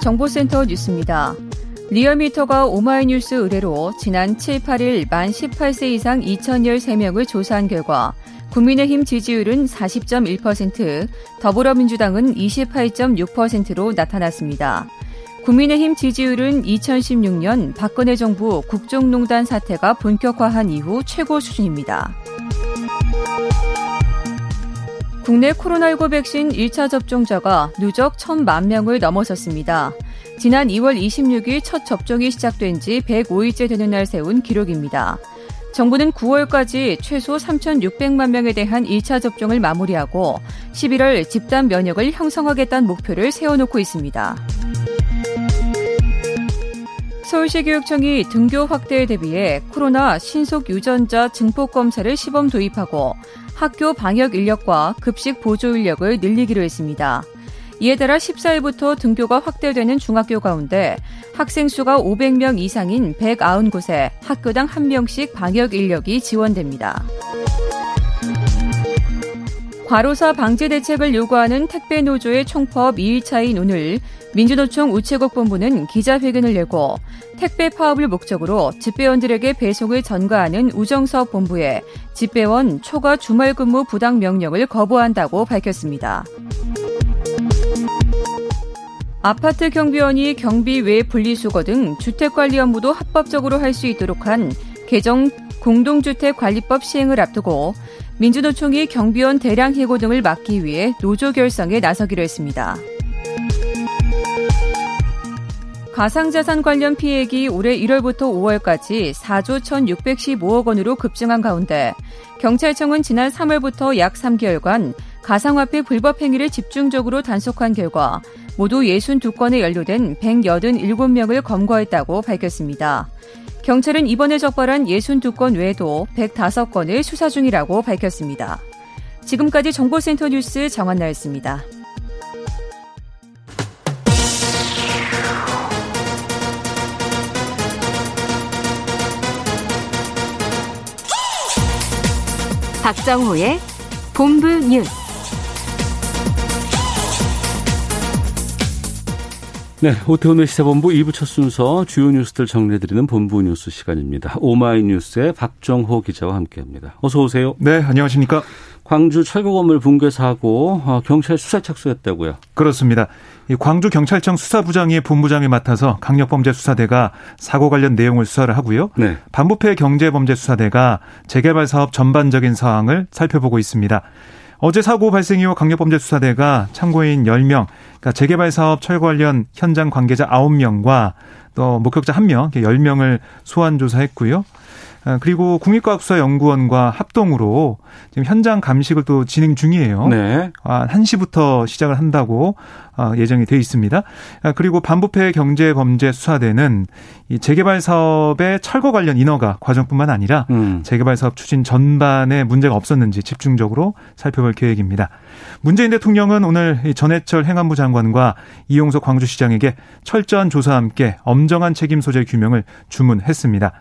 정보센터 뉴스입니다. 리얼미터가 오마이뉴스 의뢰로 지난 7, 8일 만 18세 이상 2,013명을 조사한 결과 국민의힘 지지율은 40.1%, 더불어민주당은 28.6%로 나타났습니다. 국민의힘 지지율은 2016년 박근혜 정부 국정농단 사태가 본격화한 이후 최고 수준입니다. 국내 코로나19 백신 1차 접종자가 누적 1,000만 명을 넘어섰습니다. 지난 2월 26일 첫 접종이 시작된 지 105일째 되는 날 세운 기록입니다. 정부는 9월까지 최소 3,600만 명에 대한 1차 접종을 마무리하고 11월 집단 면역을 형성하겠다는 목표를 세워놓고 있습니다. 서울시 교육청이 등교 확대에 대비해 코로나 신속 유전자 증폭 검사를 시범 도입하고 학교 방역 인력과 급식 보조 인력을 늘리기로 했습니다. 이에 따라 14일부터 등교가 확대되는 중학교 가운데 학생 수가 500명 이상인 190곳에 학교당 1명씩 방역 인력이 지원됩니다. 과로사 방지 대책을 요구하는 택배 노조의 총파업 2일차인 오늘 민주노총 우체국 본부는 기자회견을 열고 택배 파업을 목적으로 집배원들에게 배송을 전가하는 우정사업 본부에 집배원 초과 주말 근무 부당 명령을 거부한다고 밝혔습니다. 아파트 경비원이 경비 외 분리수거 등 주택관리 업무도 합법적으로 할 수 있도록 한 개정 공동주택관리법 시행을 앞두고 민주노총이 경비원 대량 해고 등을 막기 위해 노조 결성에 나서기로 했습니다. 가상자산 관련 피해액이 올해 1월부터 5월까지 4조 1,615억 원으로 급증한 가운데 경찰청은 지난 3월부터 약 3개월간 가상화폐 불법 행위를 집중적으로 단속한 결과 모두 62건에 연루된 187명을 검거했다고 밝혔습니다. 경찰은 이번에 적발한 62건 외에도 105건을 수사 중이라고 밝혔습니다. 지금까지 정보센터 뉴스 정한나였습니다. 박정호의 본부 뉴스. 네, 오태훈의 시사본부 2부 첫 순서 주요 뉴스들 정리해드리는 본부 뉴스 시간입니다. 오마이뉴스의 박정호 기자와 함께합니다. 어서 오세요. 네, 안녕하십니까. 광주 철거 건물 붕괴 사고 어, 경찰 수사 착수했다고요? 그렇습니다. 광주 경찰청 수사부장이 본부장을 맡아서 강력범죄 수사대가 사고 관련 내용을 수사를 하고요. 네. 반부패 경제범죄 수사대가 재개발 사업 전반적인 사항을 살펴보고 있습니다. 어제 사고 발생 이후 강력범죄 수사대가 참고인 10명, 그러니까 재개발 사업 철거 관련 현장 관계자 9명과 또 목격자 1명, 10명을 소환 조사했고요. 어, 그리고 국립과학수사연구원과 합동으로 지금 현장 감식을 또 진행 중이에요. 네. 1시부터 아, 시작을 한다고 어, 예정이 돼 있습니다. 아, 그리고 반부패 경제 범죄 수사대는 이 재개발 사업의 철거 관련 인허가 과정뿐만 아니라 음. 재개발 사업 추진 전반에 문제가 없었는지 집중적으로 살펴볼 계획입니다. 문재인 대통령은 오늘 전해철 행안부 장관과 이용석 광주시장에게 철저한 조사와 함께 엄정한 책임 소재 규명을 주문했습니다.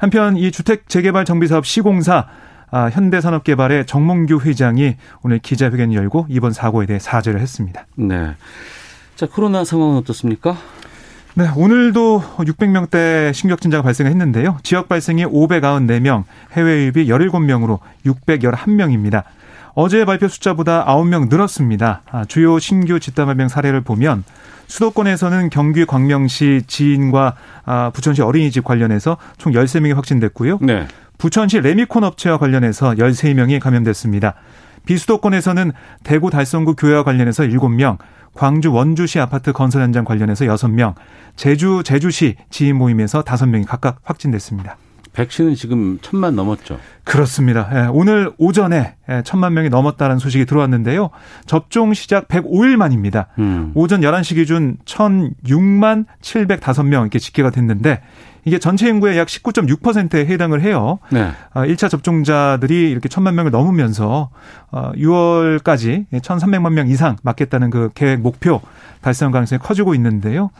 한편 이 주택 재개발 정비 사업 시공사 아, 현대산업개발의 정몽규 회장이 오늘 기자회견을 열고 이번 사고에 대해 사죄를 했습니다. 네. 자, 코로나 상황은 어떻습니까? 네, 오늘도 600명대 신규 진자가 발생했는데요. 지역 발생이 594명, 해외 유입이 17명으로 611명입니다. 어제 발표 숫자보다 9명 늘었습니다. 아, 주요 신규 집단 발병 사례를 보면 수도권에서는 경기 광명시 지인과 아, 부천시 어린이집 관련해서 총 13명이 확진됐고요. 네. 부천시 레미콘 업체와 관련해서 13명이 감염됐습니다. 비수도권에서는 대구 달성구 교회와 관련해서 7명, 광주 원주시 아파트 건설 현장 관련해서 6명, 제주 제주시 지인 모임에서 5명이 각각 확진됐습니다. 백신은 지금 천만 넘었죠. 그렇습니다. 예, 오늘 오전에 예, 천만 명이 넘었다는 소식이 들어왔는데요. 접종 시작 105일 만입니다. 음. 오전 11시 기준 1006만 705명 이렇게 집계가 됐는데 이게 전체 인구의 약 19.6%에 해당을 해요. 네. 1차 아, 접종자들이 이렇게 천만 명을 넘으면서 6월까지 어, 1,300만 명 이상 맞겠다는 그 계획 목표 달성 가능성이 커지고 있는데요.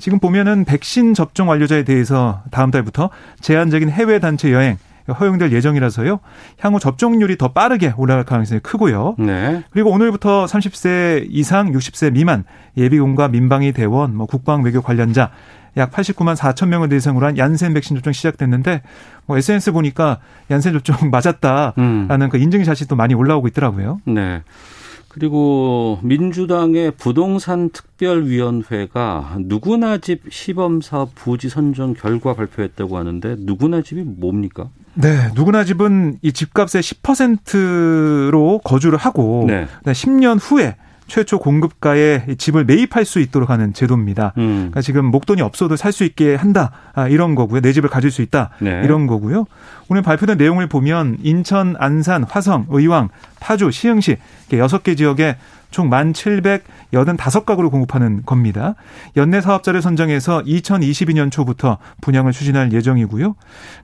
지금 보면은 백신 접종 완료자에 대해서 다음 달부터 제한적인 해외 단체 여행 허용될 예정이라서요. 향후 접종률이 더 빠르게 올라갈 가능성이 크고요. 네. 그리고 오늘부터 30세 이상 60세 미만 예비군과 민방위 대원, 뭐 국방 외교 관련자 약 89만 4천 명을 대상으로 한 얀센 백신 접종 시작됐는데 뭐 SNS 보니까 얀센 접종 맞았다라는 음. 그 인증샷이 또 많이 올라오고 있더라고요. 네. 그리고 민주당의 부동산 특별위원회가 누구나 집 시범 사업 부지 선정 결과 발표했다고 하는데 누구나 집이 뭡니까? 네, 누구나 집은 이 집값의 10%로 거주를 하고 네. 10년 후에 최초 공급가에 집을 매입할 수 있도록 하는 제도입니다. 음. 그러니까 지금 목돈이 없어도 살 수 있게 한다 아, 이런 거고요. 내 집을 가질 수 있다 네. 이런 거고요. 오늘 발표된 내용을 보면 인천, 안산, 화성, 의왕, 파주, 시흥시 여섯 개 지역에 총 1,785가구를 공급하는 겁니다. 연내 사업자를 선정해서 2022년 초부터 분양을 추진할 예정이고요.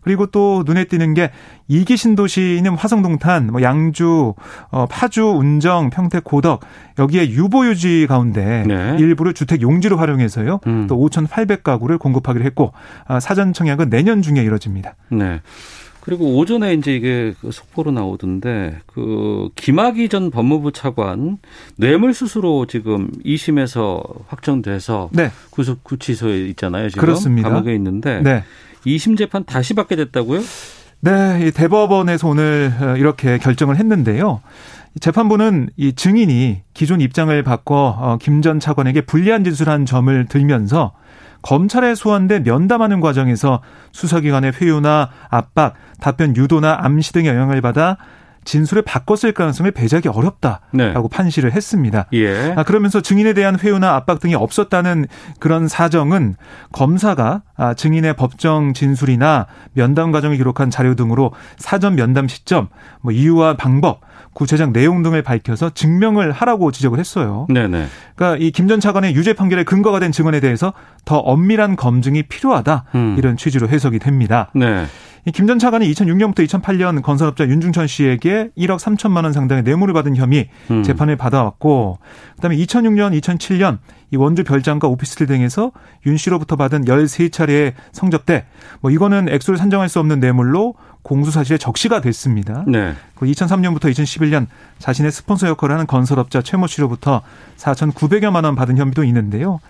그리고 또 눈에 띄는 게 이기 신도시는 화성동탄, 뭐 양주, 어, 파주, 운정, 평택, 고덕 여기에 유보 유지 가운데 네. 일부를 주택 용지로 활용해서요. 음. 또 5,800가구를 공급하기로 했고 아, 사전 청약은 내년 중에 이뤄집니다. 네. 그리고 오전에 이제 이게 그 속보로 나오던데 그 김학의 전 법무부 차관 뇌물 수수로 지금 2심에서 확정돼서 네. 구속 구치소에 있잖아요. 지금 그렇습니다. 감옥에 있는데 네. 2심 재판 다시 받게 됐다고요? 네, 대법원에서 오늘 어, 이렇게 결정을 했는데요. 재판부는 이 증인이 기존 입장을 바꿔 어, 김전 차관에게 불리한 진술한 점을 들면서 검찰에 소환돼 면담하는 과정에서 수사기관의 회유나 압박, 답변 유도나 암시 등의 영향을 받아 진술을 바꿨을 가능성을 배제하기 어렵다라고 네. 판시를 했습니다. 예. 아, 그러면서 증인에 대한 회유나 압박 등이 없었다는 그런 사정은 검사가 아, 증인의 법정 진술이나 면담 과정을 기록한 자료 등으로 사전 면담 시점, 뭐 이유와 방법, 구체적 내용 등을 밝혀서 증명을 하라고 지적을 했어요. 네네. 그러니까 이 김 전 차관의 유죄 판결의 근거가 된 증언에 대해서 더 엄밀한 검증이 필요하다 음. 이런 취지로 해석이 됩니다. 네. 김전 차관이 2006년부터 2008년 건설업자 윤중천 씨에게 1억 3천만 원 상당의 뇌물을 받은 혐의 음. 재판을 받아왔고 그다음에 2006년, 2007년 이 원주 별장과 오피스텔 등에서 윤 씨로부터 받은 13차례의 성접대 뭐 이거는 액수를 산정할 수 없는 뇌물로 공수 사실에 적시가 됐습니다. 네. 그 2003년부터 2011년 자신의 스폰서 역할을 하는 건설업자 최모 씨로부터 4,900여만 원 받은 혐의도 있는데요.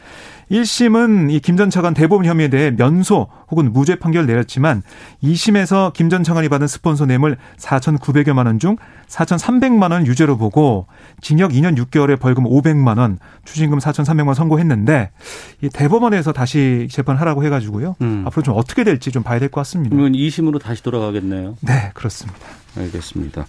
1심은 이 김 전 차관 대법원 혐의에 대해 면소 혹은 무죄 판결을 내렸지만 2심에서 김 전 차관이 받은 스폰서 뇌물 4,900여만 원 중 4,300만 원 유죄로 보고 징역 2년 6개월에 벌금 500만 원, 추징금 4,300만 원 선고했는데 이 대법원에서 다시 재판하라고 해가지고요. 음. 앞으로 좀 어떻게 될지 좀 봐야 될 것 같습니다. 그러면 2심으로 다시 돌아가겠네요. 네, 그렇습니다. 알겠습니다.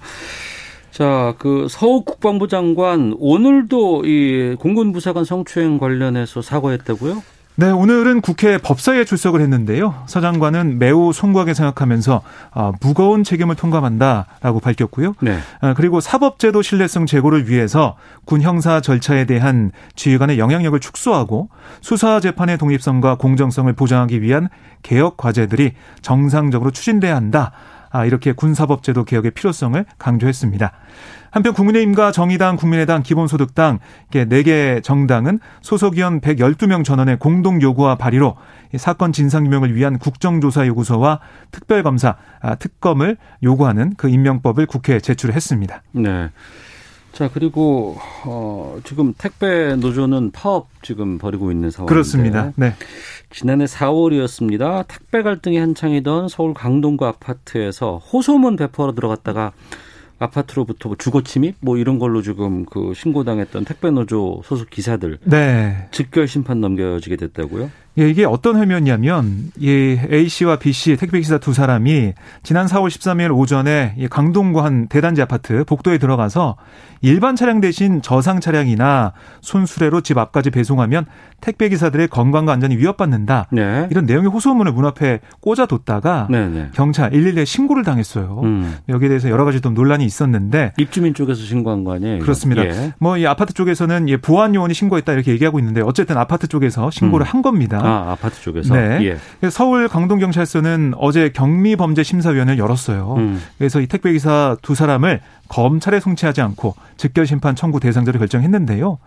자, 그 서욱 국방부 장관 오늘도 이 공군 부사관 성추행 관련해서 사과했다고요? 네, 오늘은 국회 법사위에 출석을 했는데요. 서 장관은 매우 송구하게 생각하면서 어, 무거운 책임을 통감한다라고 밝혔고요. 네. 어, 그리고 사법제도 신뢰성 제고를 위해서 군 형사 절차에 대한 지휘관의 영향력을 축소하고 수사 재판의 독립성과 공정성을 보장하기 위한 개혁 과제들이 정상적으로 추진돼야 한다. 아, 이렇게 군사법제도 개혁의 필요성을 강조했습니다. 한편 국민의힘과 정의당, 국민의당, 기본소득당 이렇게 4개 정당은 소속위원 112명 전원의 공동 요구와 발의로 사건 진상규명을 위한 국정조사 요구서와 특별검사, 아, 특검을 요구하는 그 임명법을 국회에 제출했습니다. 네. 자 그리고 어 지금 택배 노조는 파업 지금 벌이고 있는 상황인데 그렇습니다. 네. 지난해 4월이었습니다. 택배 갈등이 한창이던 서울 강동구 아파트에서 호소문 배포하러 들어갔다가 아파트로부터 뭐 주거 침입 뭐 이런 걸로 지금 그 신고당했던 택배 노조 소속 기사들 네. 즉결 심판 넘겨지게 됐다고요? 예, 이게 어떤 혐의였냐면 이 A 씨와 B 씨 택배 기사 두 사람이 지난 4월 13일 오전에 강동구 한 대단지 아파트 복도에 들어가서 일반 차량 대신 저상 차량이나 손수레로 집 앞까지 배송하면 택배 기사들의 건강과 안전이 위협받는다. 네. 이런 내용의 호소문을 문 앞에 꽂아뒀다가 네네. 네. 경찰 112에 신고를 당했어요. 음. 여기에 대해서 여러 가지 좀 논란이 있었는데 입주민 쪽에서 신고한 거 아니에요? 그렇습니다. 예. 뭐이 아파트 쪽에서는 예, 보안 요원이 신고했다 이렇게 얘기하고 있는데 어쨌든 아파트 쪽에서 신고를 음. 한 겁니다. 아 아파트 쪽에서. 네. 예. 서울 강동경찰서는 어제 경미범죄심사위원회를 열었어요. 음. 그래서 이 택배 기사 두 사람을 검찰에 송치하지 않고 즉결 심판 청구 대상자로 결정했는데요.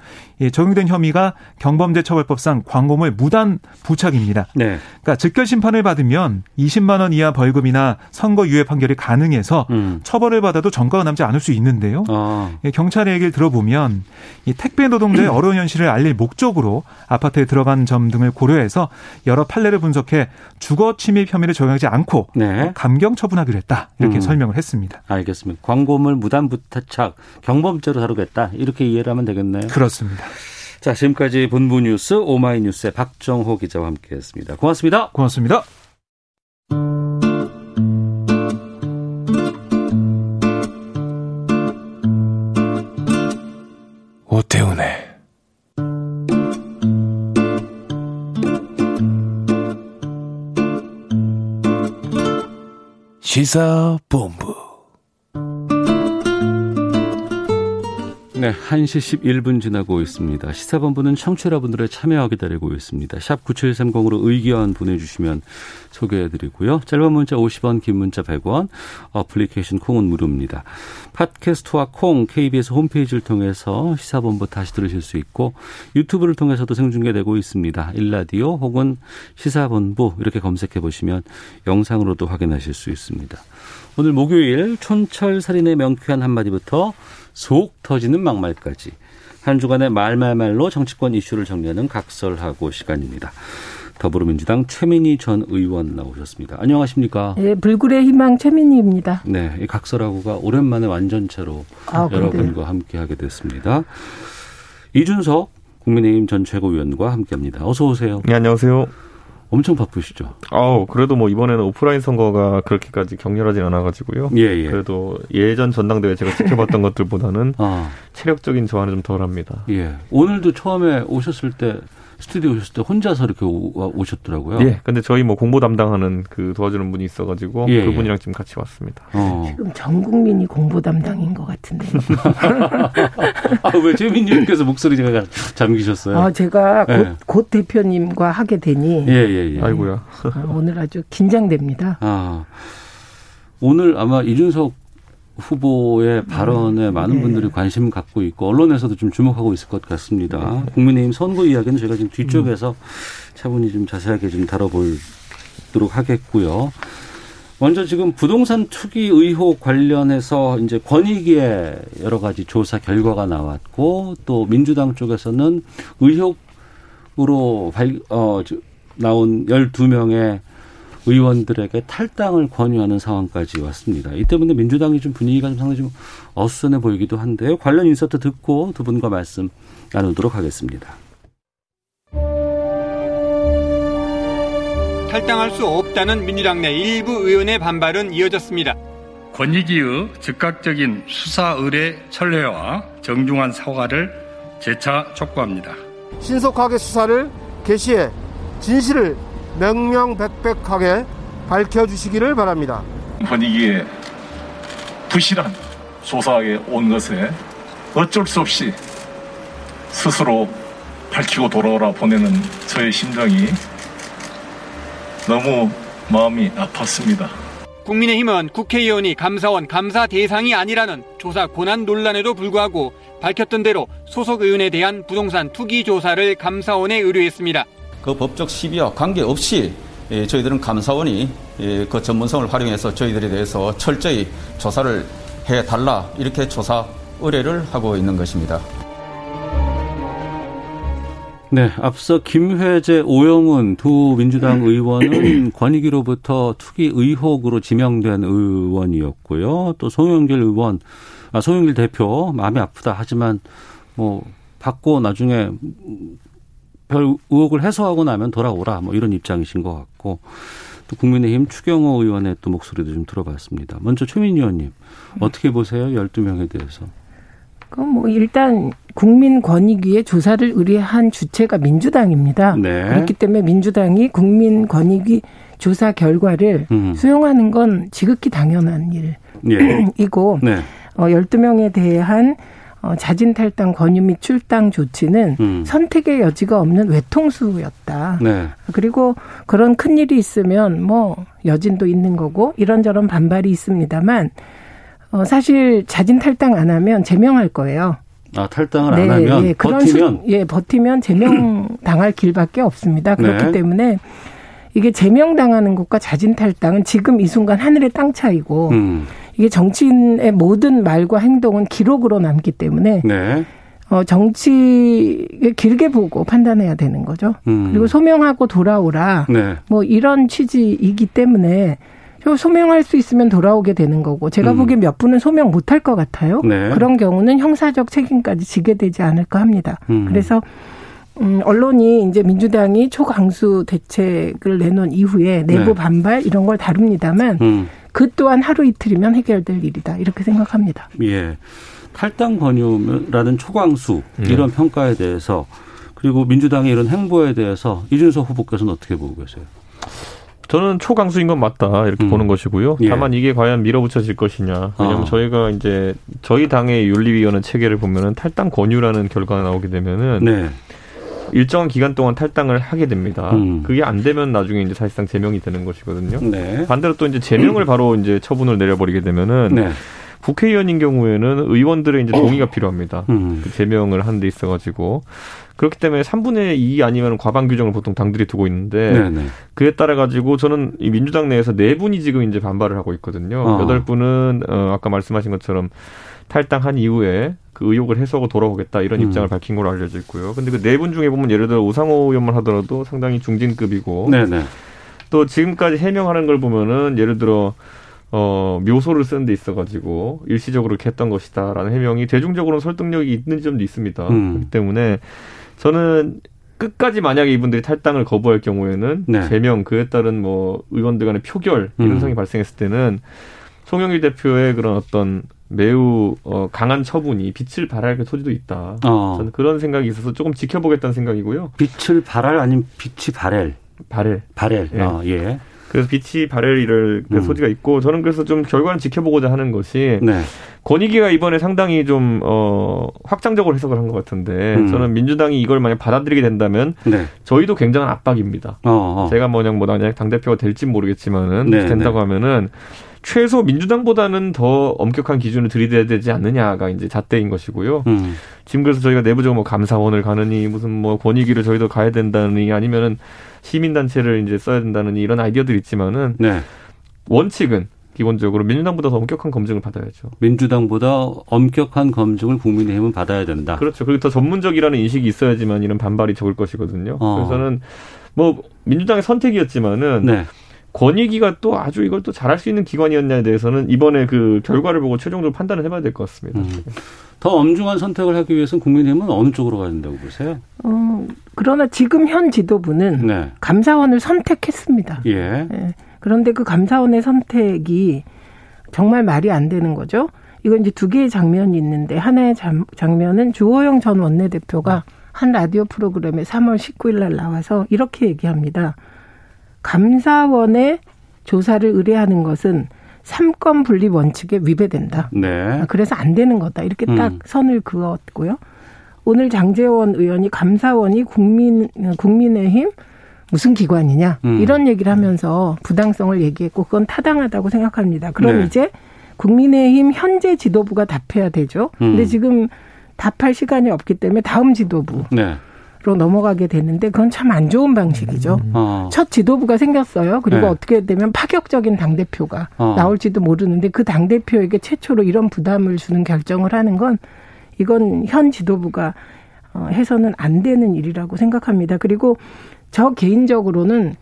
예, 적용된 혐의가 경범죄처벌법상 광고물 무단 부착입니다. 네. 그러니까 즉결 심판을 받으면 20만 원 이하 벌금이나 선거 유예 판결이 가능해서 음. 처벌을 받아도 전과가 남지 않을 수 있는데요. 아. 예, 경찰의 얘기를 들어보면 이 택배 노동자의 어려운 현실을 알릴 목적으로 아파트에 들어간 점 등을 고려해서 여러 판례를 분석해 주거 침입 혐의를 적용하지 않고 네. 감경 처분하기로 했다 이렇게 음. 설명을 했습니다. 알겠습니다. 광고물 무단 부탁 경범죄로 다루겠다 이렇게 이해를 하면 되겠네요. 그렇습니다. 자 지금까지 본부 뉴스 오마이뉴스의 박정호 기자와 함께 했습니다. 고맙습니다. 고맙습니다. 오태훈의 시사본부 네, 1시 11분 지나고 있습니다. 시사본부는 청취자분들의 참여와 기다리고 있습니다. 샵 9730으로 의견 보내주시면 소개해드리고요. 짧은 문자 50원, 긴 문자 100원, 어플리케이션 콩은 무료입니다. 팟캐스트와 콩, KBS 홈페이지를 통해서 시사본부 다시 들으실 수 있고 유튜브를 통해서도 생중계되고 있습니다. 일라디오 혹은 시사본부 이렇게 검색해 보시면 영상으로도 확인하실 수 있습니다. 오늘 목요일 촌철살인의 명쾌한 한마디부터 속 터지는 막말까지 한 주간의 말말말로 정치권 이슈를 정리하는 각설하고 시간입니다. 더불어민주당 최민희 전 의원 나오셨습니다. 안녕하십니까? 네, 불굴의 희망 최민희입니다. 네, 이 각설하고가 오랜만에 완전체로 아, 여러분과 함께하게 됐습니다. 이준석 국민의힘 전 최고위원과 함께합니다. 어서 오세요. 네, 안녕하세요. 엄청 바쁘시죠? 아우 그래도 뭐 이번에는 오프라인 선거가 그렇게까지 격렬하진 않아가지고요. 예, 예. 그래도 예전 전당대회 제가 지켜봤던 것들보다는 아. 체력적인 저하는 좀 덜 합니다. 예. 오늘도 처음에 오셨을 때 스튜디오 오셨을 때 혼자서 이렇게 오, 셨더라고요 예. 근데 저희 뭐 공보 담당하는 그 도와주는 분이 있어가지고 예, 예. 그분이랑 지금 같이 왔습니다. 어. 지금 전 국민이 공보 담당인 것 같은데. 아, 왜 재민님께서 목소리가 잠기셨어요? 아, 제가 곧, 예. 곧, 대표님과 하게 되니. 예, 예, 예. 아이고야. 아, 오늘 아주 긴장됩니다. 아. 오늘 아마 이준석 후보의 발언에 음, 많은 네. 분들이 관심 갖고 있고 언론에서도 좀 주목하고 있을 것 같습니다. 네. 국민의힘 선거 이야기는 저희가 지금 뒤쪽에서 차분히 좀 자세하게 좀 다뤄보도록 하겠고요. 먼저 지금 부동산 투기 의혹 관련해서 이제 권익위의 여러 가지 조사 결과가 나왔고 또 민주당 쪽에서는 의혹으로 발, 어, 나온 12명의 의원들에게 탈당을 권유하는 상황까지 왔습니다. 이 때문에 민주당이 좀 분위기가 좀 상당히 좀 어수선해 보이기도 한데요. 관련 인서트 듣고 두 분과 말씀 나누도록 하겠습니다. 탈당할 수 없다는 민주당 내 일부 의원의 반발은 이어졌습니다. 권익위의 즉각적인 수사 의뢰 철회와 정중한 사과를 재차 촉구합니다. 신속하게 수사를 개시해 진실을 명명백백하게 밝혀주시기를 바랍니다. 권익위의 부실한 조사에 온 것에 어쩔 수 없이 스스로 밝히고 돌아오라 보내는 저의 심정이 너무 마음이 아팠습니다. 국민의힘은 국회의원이 감사원 감사 대상이 아니라는 조사 권한 논란에도 불구하고 밝혔던 대로 소속 의원에 대한 부동산 투기 조사를 감사원에 의뢰했습니다. 그 법적 시비와 관계없이 예, 저희들은 감사원이 예, 그 전문성을 활용해서 저희들에 대해서 철저히 조사를 해달라 이렇게 조사 의뢰를 하고 있는 것입니다. 네, 앞서 김회재, 오영훈 두 민주당 의원은 권익위로부터 투기 의혹으로 지명된 의원이었고요. 또 송영길 의원, 아, 송영길 대표 마음이 아프다 하지만 뭐 받고 나중에 별 의혹을 해소하고 나면 돌아오라 뭐 이런 입장이신 것 같고 또 국민의힘 추경호 의원의 또 목소리도 좀 들어봤습니다. 먼저 최민 의원님 어떻게 보세요? 12명에 대해서. 그뭐 일단 국민권익위의 조사를 의뢰한 주체가 민주당입니다. 네. 그렇기 때문에 민주당이 국민권익위 조사 결과를 음. 수용하는 건 지극히 당연한 일이고 예. 네. 어, 12명에 대한 어, 자진 탈당 권유 및 출당 조치는 음. 선택의 여지가 없는 외통수였다. 네. 그리고 그런 큰 일이 있으면 뭐 여진도 있는 거고 이런저런 반발이 있습니다만 어, 사실 자진 탈당 안 하면 제명할 거예요. 아 탈당을 네, 안 하면 예, 그런 버티면 수, 예 버티면 제명 당할 길밖에 없습니다. 그렇기 네. 때문에 이게 제명 당하는 것과 자진 탈당은 지금 이 순간 하늘의 땅 차이고 음. 이게 정치인의 모든 말과 행동은 기록으로 남기 때문에 네. 어, 정치 길게 보고 판단해야 되는 거죠. 음. 그리고 소명하고 돌아오라. 네. 뭐 이런 취지이기 때문에 소명할 수 있으면 돌아오게 되는 거고 제가 음. 보기엔 몇 분은 소명 못할 것 같아요. 네. 그런 경우는 형사적 책임까지 지게 되지 않을까 합니다. 음. 그래서 음, 언론이 이제 민주당이 초강수 대책을 내놓은 이후에 내부 네. 반발 이런 걸 다룹니다만 음. 그 또한 하루 이틀이면 해결될 일이다 이렇게 생각합니다. 예, 탈당 권유라는 초광수 네. 이런 평가에 대해서 그리고 민주당의 이런 행보에 대해서 이준석 후보께서는 어떻게 보고 계세요? 저는 초강수인 건 맞다 이렇게 음. 보는 것이고요. 예. 다만 이게 과연 밀어붙여질 것이냐. 왜냐하면 어. 저희가 이제 저희 당의 윤리위원회 체계를 보면은 탈당 권유라는 결과가 나오게 되면은 네. 일정한 기간 동안 탈당을 하게 됩니다. 음. 그게 안 되면 나중에 이제 사실상 제명이 되는 것이거든요. 네. 반대로 또 이제 제명을 바로 이제 처분을 내려버리게 되면은 네. 국회의원인 경우에는 의원들의 이제 동의가 필요합니다. 음. 그 제명을 하는 데 있어가지고. 그렇기 때문에 3분의 2 아니면 과반 규정을 보통 당들이 두고 있는데 네네. 그에 따라 가지고 저는 이 민주당 내에서 네 분이 지금 이제 반발을 하고 있거든요. 어. 여덟 어. 분은 어 아까 말씀하신 것처럼 탈당한 이후에 그 의혹을 해소하고 돌아오겠다 이런 음. 입장을 밝힌 걸로 알려져 있고요. 근데 그 네 분 중에 보면 예를 들어 우상호 의원만 하더라도 상당히 중진급이고 네네. 또 지금까지 해명하는 걸 보면은 예를 들어 어, 묘소를 쓰는 데 있어가지고 일시적으로 이렇게 했던 것이다라는 해명이 대중적으로는 설득력이 있는 점도 있습니다. 음. 그렇기 때문에 저는 끝까지 만약에 이분들이 탈당을 거부할 경우에는 네. 제명 그에 따른 뭐 의원들 간의 표결 이런 음. 상황이 발생했을 때는 송영길 대표의 그런 어떤 매우 어, 강한 처분이 빛을 발할 그 소지도 있다. 어. 저는 그런 생각이 있어서 조금 지켜보겠다는 생각이고요. 빛을 발할 아니면 빛이 발할? 발할. 발할. 예. 어, 예. 그래서 빛이 발할 이럴 그 음. 소지가 있고 저는 그래서 좀 결과는 지켜보고자 하는 것이 네. 권익위가 이번에 상당히 좀 어, 확장적으로 해석을 한 것 같은데 음. 저는 민주당이 이걸 만약 받아들이게 된다면 네. 저희도 굉장한 압박입니다. 어어. 어. 제가 뭐냐 뭐 만약 당 대표가 될지 모르겠지만은 네, 된다고 네. 하면은 최소 민주당보다는 더 엄격한 기준을 들이대야 되지 않느냐가 이제 잣대인 것이고요. 음. 지금 그래서 저희가 내부적으로 뭐 감사원을 가느니 무슨 뭐 권익위를 저희도 가야 된다느니 아니면은 시민단체를 이제 써야 된다느니 이런 아이디어들이 있지만은 네. 원칙은 기본적으로 민주당보다 더 엄격한 검증을 받아야죠. 민주당보다 엄격한 검증을 국민의힘은 받아야 된다. 그렇죠. 그리고 더 전문적이라는 인식이 있어야지만 이런 반발이 적을 것이거든요. 어. 그래서는 뭐 민주당의 선택이었지만은 네. 권익위가 또 아주 이걸 또 잘할 수 있는 기관이었냐에 대해서는 이번에 그 결과를 보고 최종적으로 판단을 해봐야 될 것 같습니다. 음. 더 엄중한 선택을 하기 위해서는 국민의힘은 어느 쪽으로 가야 된다고 보세요? 어, 그러나 지금 현 지도부는 네. 감사원을 선택했습니다. 예. 예. 그런데 그 감사원의 선택이 정말 말이 안 되는 거죠. 이건 이제 두 개의 장면이 있는데 하나의 장면은 주호영 전 원내대표가 한 라디오 프로그램에 3월 19일 날 나와서 이렇게 얘기합니다. 감사원의 조사를 의뢰하는 것은 삼권 분리 원칙에 위배된다. 네. 그래서 안 되는 거다. 이렇게 딱 음. 선을 그었고요. 오늘 장재원 의원이 감사원이 국민 국민의힘 무슨 기관이냐 음. 이런 얘기를 하면서 부당성을 얘기했고 그건 타당하다고 생각합니다. 그럼 네. 이제 국민의힘 현재 지도부가 답해야 되죠. 음. 근데 지금 답할 시간이 없기 때문에 다음 지도부. 네. 로 넘어가게 되는데 그건 참 안 좋은 방식이죠. 음. 어. 첫 지도부가 생겼어요. 그리고 네. 어떻게 되면 파격적인 당 대표가 어. 나올지도 모르는데 그당 대표에게 최초로 이런 부담을 주는 결정을 하는 건 이건 현 지도부가 어, 해서는 안 되는 일이라고 생각합니다. 그리고 저 개인적으로는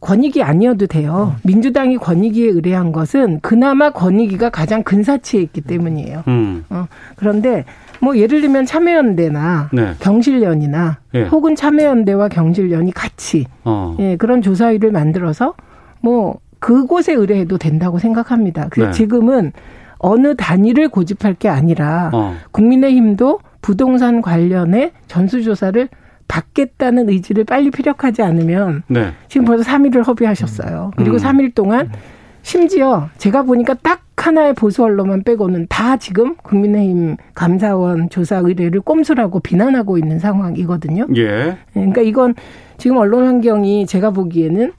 권익이 아니어도 돼요. 민주당이 권익위에 의뢰한 것은 그나마 권익위가 가장 근사치에 있기 때문이에요. 음. 어, 그런데 뭐 예를 들면 참여연대나 네. 경실련이나 예. 혹은 참여연대와 경실련이 같이 어. 예, 그런 조사위를 만들어서 뭐 그곳에 의뢰해도 된다고 생각합니다. 그래서 네. 지금은 어느 단위를 고집할 게 아니라 어. 국민의힘도 부동산 관련해 전수조사를 받겠다는 의지를 빨리 피력하지 않으면 네. 지금 벌써 3일을 허비하셨어요. 그리고 음. 3일 동안 심지어 제가 보니까 딱 하나의 보수 언론만 빼고는 다 지금 국민의힘 감사원 조사 의뢰를 꼼수라고 비난하고 있는 상황이거든요. 예. 그러니까 이건 지금 언론 환경이 제가 보기에는 어,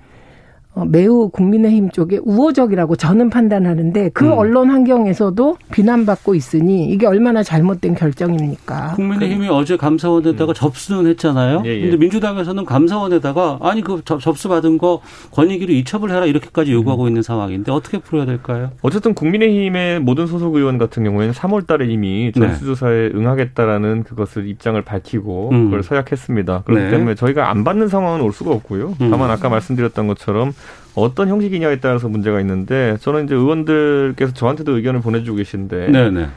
매우 국민의힘 쪽에 우호적이라고 저는 판단하는데 그 음. 언론 환경에서도 비난받고 있으니 이게 얼마나 잘못된 결정입니까? 국민의힘이 그. 어제 감사원에다가 음. 접수는 했잖아요. 예, 예. 근데 민주당에서는 감사원에다가 아니 그 접수 받은 거 권익위로 이첩을 해라 이렇게까지 요구하고 음. 있는 상황인데 어떻게 풀어야 될까요? 어쨌든 국민의힘의 모든 소속 의원 같은 경우에는 3월 달에 이미 네. 전수조사에 네. 응하겠다라는 그것을 입장을 밝히고 음. 그걸 서약했습니다. 그렇기 네. 때문에 저희가 안 받는 상황은 올 수가 없고요. 음. 다만 아까 말씀드렸던 것처럼 어떤 형식이냐에 따라서 문제가 있는데 저는 이제 의원들께서 저한테도 의견을 보내주고 계신데 네네.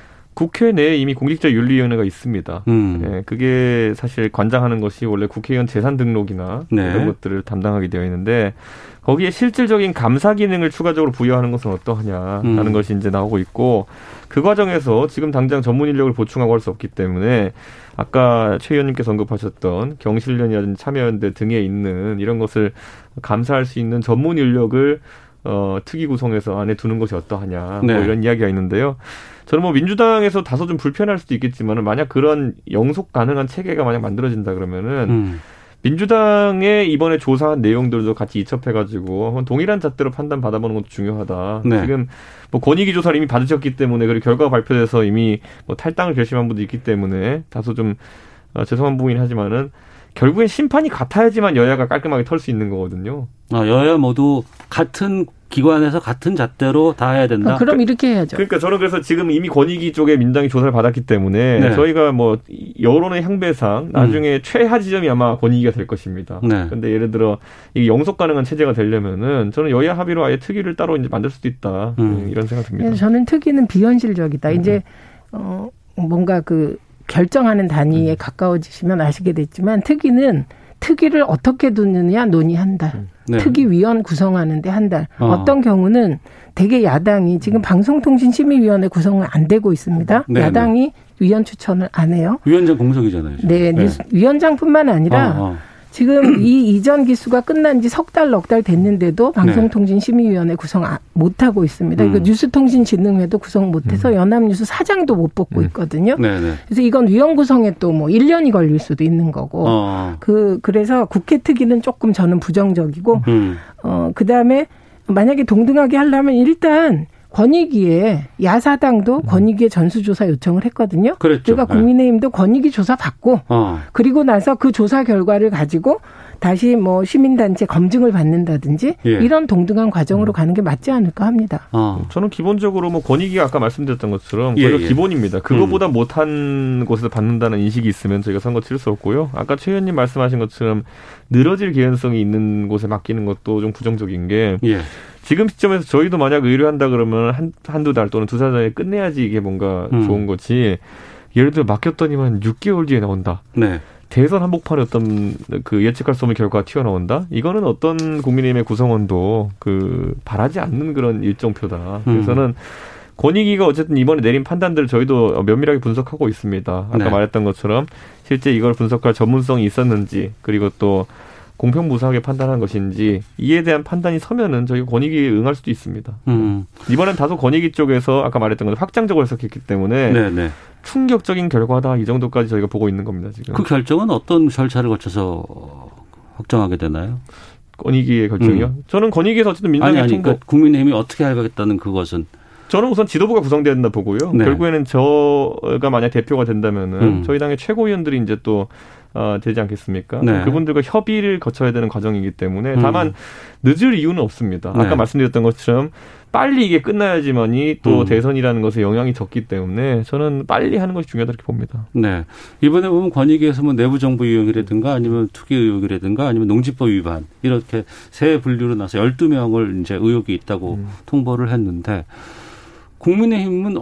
국회 내에 이미 공직자 윤리위원회가 있습니다. 음. 예, 그게 사실 관장하는 것이 원래 국회의원 재산 등록이나 네. 이런 것들을 담당하게 되어 있는데 거기에 실질적인 감사 기능을 추가적으로 부여하는 것은 어떠하냐라는 음. 것이 이제 나오고 있고 그 과정에서 지금 당장 전문 인력을 보충하고 할 수 없기 때문에 아까 최 의원님께서 언급하셨던 경실련이라든지 참여연대 등에 있는 이런 것을 감사할 수 있는 전문 인력을 어, 특위 구성해서 안에 두는 것이 어떠하냐 뭐 네. 뭐 이런 이야기가 있는데요. 저는 뭐 민주당에서 다소 좀 불편할 수도 있겠지만은 만약 그런 영속 가능한 체계가 만약 만들어진다 그러면은 음. 민주당의 이번에 조사한 내용들도 같이 이첩해가지고 동일한 잣대로 판단 받아보는 것도 중요하다. 네. 지금 뭐 권익위 조사를 이미 받으셨기 때문에 그리고 결과가 발표돼서 이미 뭐 탈당을 결심한 분도 있기 때문에 다소 좀 어, 죄송한 부분이긴 하지만은 결국엔 심판이 같아야지만 여야가 깔끔하게 털 수 있는 거거든요. 아, 여야 모두 같은 기관에서 같은 잣대로 다 해야 된다. 어, 그럼 이렇게 해야죠. 그러니까 저는 그래서 지금 이미 권익위 쪽에 민당이 조사를 받았기 때문에 네. 저희가 뭐 여론의 향배상 나중에 음. 최하 지점이 아마 권익위가 될 것입니다. 네. 근데 예를 들어 이게 영속 가능한 체제가 되려면은 저는 여야 합의로 아예 특위를 따로 이제 만들 수도 있다 음. 네, 이런 생각 듭니다. 저는 특위는 비현실적이다. 음. 이제 어 뭔가 그 결정하는 단위에 음. 가까워지시면 아시게 됐지만 특위는 특위를 어떻게 두느냐 논의한다. 음. 네. 특위위원 구성하는데 한 달. 어. 떤 경우는 대개 야당이 지금 방송통신심의위원회 구성은 안 되고 있습니다. 네, 네. 야당이 위원 추천을 안 해요. 위원장 공석이잖아요. 네, 네. 위원장뿐만 아니라 어, 어. 지금 이 이전 기수가 끝난 지 석 달, 넉 달 됐는데도 네. 방송통신심의위원회 구성 아, 못하고 있습니다. 음. 이거 뉴스통신진흥회도 구성 못 해서 음. 연합뉴스 사장도 못 뽑고 음. 있거든요. 네네. 그래서 이건 위원 구성에 또 뭐 1년이 걸릴 수도 있는 거고. 어. 그, 그래서 국회 특위는 조금 저는 부정적이고, 음. 어, 그 다음에 만약에 동등하게 하려면 일단 권익위에 야사당도 음. 권익위에 전수조사 요청을 했거든요. 그랬죠. 그러니까 국민의힘도 권익위 조사 받고 어. 그리고 나서 그 조사 결과를 가지고 다시 뭐 시민단체 검증을 받는다든지 예. 이런 동등한 과정으로 음. 가는 게 맞지 않을까 합니다. 어. 저는 기본적으로 뭐 권익위가 아까 말씀드렸던 것처럼 예, 예. 기본입니다. 그거보다 음. 못한 곳에서 받는다는 인식이 있으면 저희가 선거 치를 수 없고요. 아까 최 의원님 말씀하신 것처럼 늘어질 개연성이 있는 곳에 맡기는 것도 좀 부정적인 게 예. 지금 시점에서 저희도 만약 의뢰한다 그러면 한, 한두 달 또는 두달 전에 끝내야지 이게 뭔가 음. 좋은 거지. 예를 들어 맡겼더니만 6개월 뒤에 나온다. 네. 대선 한복판에 어떤 그 예측할 수 없는 결과가 튀어나온다? 이거는 어떤 국민의힘의 구성원도 그 바라지 않는 그런 일정표다. 그래서는 음. 권익위가 어쨌든 이번에 내린 판단들을 저희도 면밀하게 분석하고 있습니다. 아까 네. 말했던 것처럼 실제 이걸 분석할 전문성이 있었는지 그리고 또 공평무사하게 판단한 것인지 이에 대한 판단이 서면은 저희 권익위에 응할 수도 있습니다. 음. 이번엔 다소 권익위 쪽에서 아까 말했던 건 확장적으로 해석했기 때문에 네네. 네. 충격적인 결과다 이 정도까지 저희가 보고 있는 겁니다 지금. 그 결정은 어떤 절차를 거쳐서 확정하게 되나요? 권익위의 결정이요? 음. 저는 권익위에서 어쨌든 민주당이 아니, 아니, 그러니까 국민의힘이 어떻게 하겠다는 그것은 저는 우선 지도부가 구성돼야 된다 보고요. 네. 결국에는 저가 만약 대표가 된다면은 음. 저희 당의 최고위원들이 이제 또 어, 되지 않겠습니까? 네. 그분들과 협의를 거쳐야 되는 과정이기 때문에 다만 음. 늦을 이유는 없습니다. 아까 네. 말씀드렸던 것처럼 빨리 이게 끝나야지만이 또 음. 대선이라는 것에 영향이 적기 때문에 저는 빨리 하는 것이 중요하다 이렇게 봅니다. 네. 이번에 보면 권익위에서 뭐 내부 정보 이용이라든가 아니면 투기 의혹이라든가 아니면 농지법 위반 이렇게 세 분류로 나서 12명을 이제 의혹이 있다고 음. 통보를 했는데 국민의힘은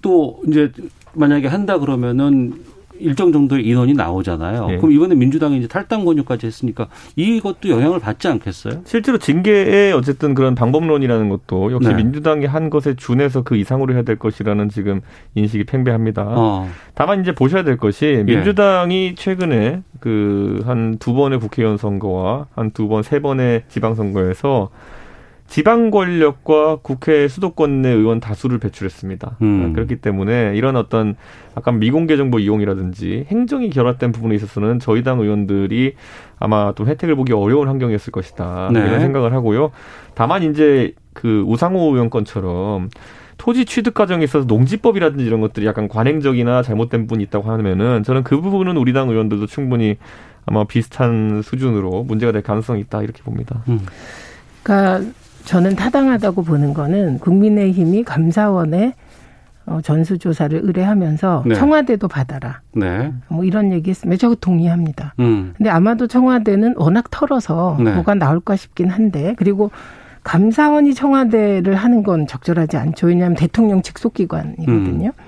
또 이제 만약에 한다 그러면은 일정 정도의 인원이 나오잖아요. 네. 그럼 이번에 민주당이 이제 탈당 권유까지 했으니까 이것도 영향을 받지 않겠어요? 실제로 징계의 어쨌든 그런 방법론이라는 것도 역시 네. 민주당이 한 것에 준해서 그 이상으로 해야 될 것이라는 지금 인식이 팽배합니다. 어. 다만 이제 보셔야 될 것이 예. 민주당이 예. 최근에 그 한 두 번의 국회의원 선거와 한 두 번, 세 번의 지방선거에서 지방 권력과 국회 수도권 내 의원 다수를 배출했습니다. 음. 그렇기 때문에 이런 어떤 약간 미공개 정보 이용이라든지 행정이 결합된 부분에 있어서는 저희 당 의원들이 아마 또 혜택을 보기 어려운 환경이었을 것이다. 네. 이런 생각을 하고요. 다만 이제 그 우상호 의원 건처럼 토지 취득 과정에 있어서 농지법이라든지 이런 것들이 약간 관행적이나 잘못된 부분이 있다고 하면은 저는 그 부분은 우리 당 의원들도 충분히 아마 비슷한 수준으로 문제가 될 가능성이 있다 이렇게 봅니다. 음. 그러니까 저는 타당하다고 보는 거는 국민의힘이 감사원에 어, 전수조사를 의뢰하면서 네. 청와대도 받아라. 네. 뭐 이런 얘기 했으면 저거 동의합니다. 음. 근데 아마도 청와대는 워낙 털어서 네. 뭐가 나올까 싶긴 한데 그리고 감사원이 청와대를 하는 건 적절하지 않죠. 왜냐하면 대통령 직속기관이거든요. 음.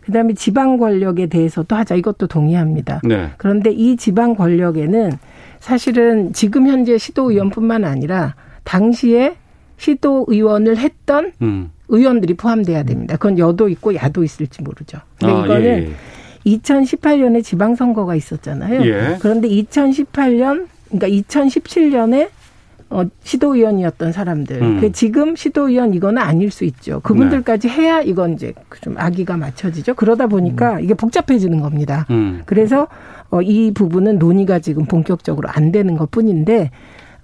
그다음에 지방 권력에 대해서도 하자 이것도 동의합니다. 네. 그런데 이 지방 권력에는 사실은 지금 현재 시도의원뿐만 아니라 당시에 시도 의원을 했던 음. 의원들이 포함돼야 됩니다. 그건 여도 있고 야도 있을지 모르죠. 근데 아, 이거는 예, 예. 2018년에 지방선거가 있었잖아요. 예. 그런데 2018년, 그러니까 2017년에 어, 시도의원이었던 사람들. 음. 그 지금 시도의원 이거는 아닐 수 있죠. 그분들까지 네. 해야 이건 이제 좀 아기가 맞춰지죠. 그러다 보니까 음. 이게 복잡해지는 겁니다. 음. 그래서 어, 이 부분은 논의가 지금 본격적으로 안 되는 것 뿐인데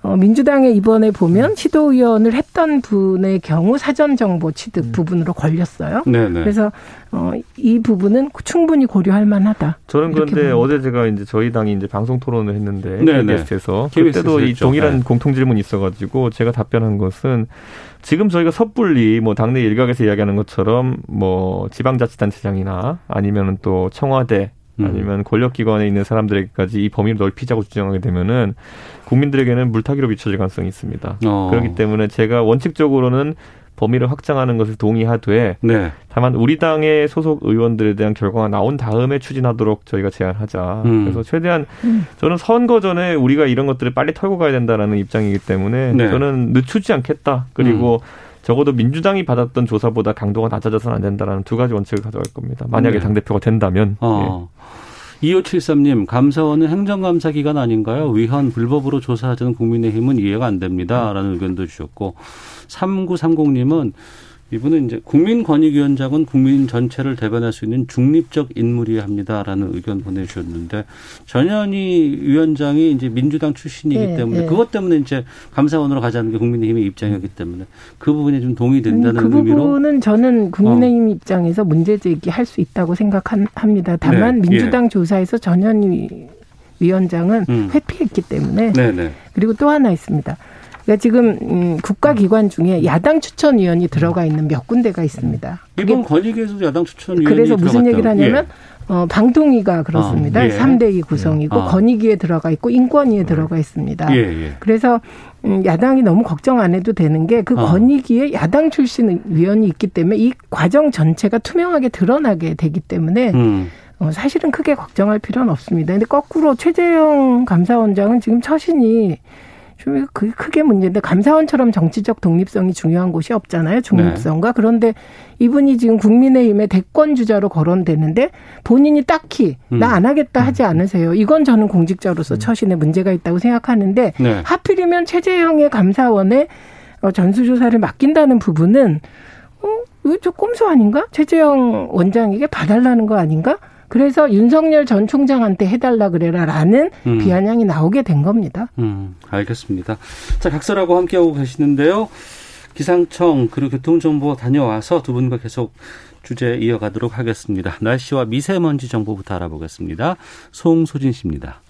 어, 민주당에 이번에 보면 시도의원을 했던 분의 경우 사전 정보 취득 음. 부분으로 걸렸어요. 네네. 그래서 어, 이 부분은 충분히 고려할 만하다. 저는 그런데 봅니다. 어제 제가 이제 저희 당이 이제 방송 토론을 했는데 KBS에서 그때도 이 동일한 네. 공통 질문이 있어가지고 제가 답변한 것은 지금 저희가 섣불리 뭐 당내 일각에서 이야기하는 것처럼 뭐 지방자치단체장이나 아니면은 또 청와대 음. 아니면 권력기관에 있는 사람들에게까지 이 범위를 넓히자고 주장하게 되면은 국민들에게는 물타기로 비춰질 가능성이 있습니다. 어. 그렇기 때문에 제가 원칙적으로는 범위를 확장하는 것을 동의하되 네. 다만 우리 당의 소속 의원들에 대한 결과가 나온 다음에 추진하도록 저희가 제안하자. 음. 그래서 최대한 음. 저는 선거 전에 우리가 이런 것들을 빨리 털고 가야 된다라는 입장이기 때문에 네. 저는 늦추지 않겠다. 그리고 음. 적어도 민주당이 받았던 조사보다 강도가 낮아져서는 안 된다라는 두 가지 원칙을 가져갈 겁니다. 만약에 네. 당대표가 된다면. 어. 예. 2573님, 감사원은 행정감사 기관 아닌가요? 위헌 불법으로 조사하자는 국민의힘은 이해가 안 됩니다. 라는 의견도 주셨고, 3930님은 이분은 이제 국민권익위원장은 국민 전체를 대변할 수 있는 중립적 인물이어야 합니다라는 의견 보내주셨는데 전현희 위원장이 이제 민주당 출신이기 네, 때문에 네. 그것 때문에 이제 감사원으로 가자는 게 국민의힘의 입장이었기 때문에 그 부분이 좀 동의된다는 음, 그 의미로 그 부분은 저는 국민의힘 어. 입장에서 문제 제기할 수 있다고 생각합니다. 다만 네, 민주당 예. 조사에서 전현희 위원장은 음. 회피했기 때문에 네, 네. 그리고 또 하나 있습니다. 그러니까 지금 음, 국가기관 중에 야당 추천위원이 들어가 있는 몇 군데가 있습니다. 이번 권익위에서도 야당 추천위원이 그래서 무슨 얘기를 하냐면 예. 어, 방통위가 그렇습니다. 아, 예. 3대2 구성이고 아. 권익위에 들어가 있고 인권위에 들어가 있습니다. 예, 예. 그래서 음, 야당이 너무 걱정 안 해도 되는 게그 아. 권익위에 야당 출신 위원이 있기 때문에 이 과정 전체가 투명하게 드러나게 되기 때문에 음. 어, 사실은 크게 걱정할 필요는 없습니다. 근데 거꾸로 최재형 감사원장은 지금 처신이 좀 그게 크게 문제인데 감사원처럼 정치적 독립성이 중요한 곳이 없잖아요. 중립성과 네. 그런데 이분이 지금 국민의힘의 대권 주자로 거론되는데 본인이 딱히 음. 나안 하겠다 하지 않으세요. 이건 저는 공직자로서 음. 처신에 문제가 있다고 생각하는데 네. 하필이면 최재형의 감사원에 어, 전수조사를 맡긴다는 부분은 어, 이거 좀 꼼수 아닌가? 최재형 원장에게 봐달라는 거 아닌가? 그래서 윤석열 전 총장한테 해달라 그래라라는 음. 비아냥이 나오게 된 겁니다. 음, 알겠습니다. 자, 각설하고 함께하고 계시는데요. 기상청 그리고 교통정보 다녀와서 두 분과 계속 주제 이어가도록 하겠습니다. 날씨와 미세먼지 정보부터 알아보겠습니다. 송소진 씨입니다.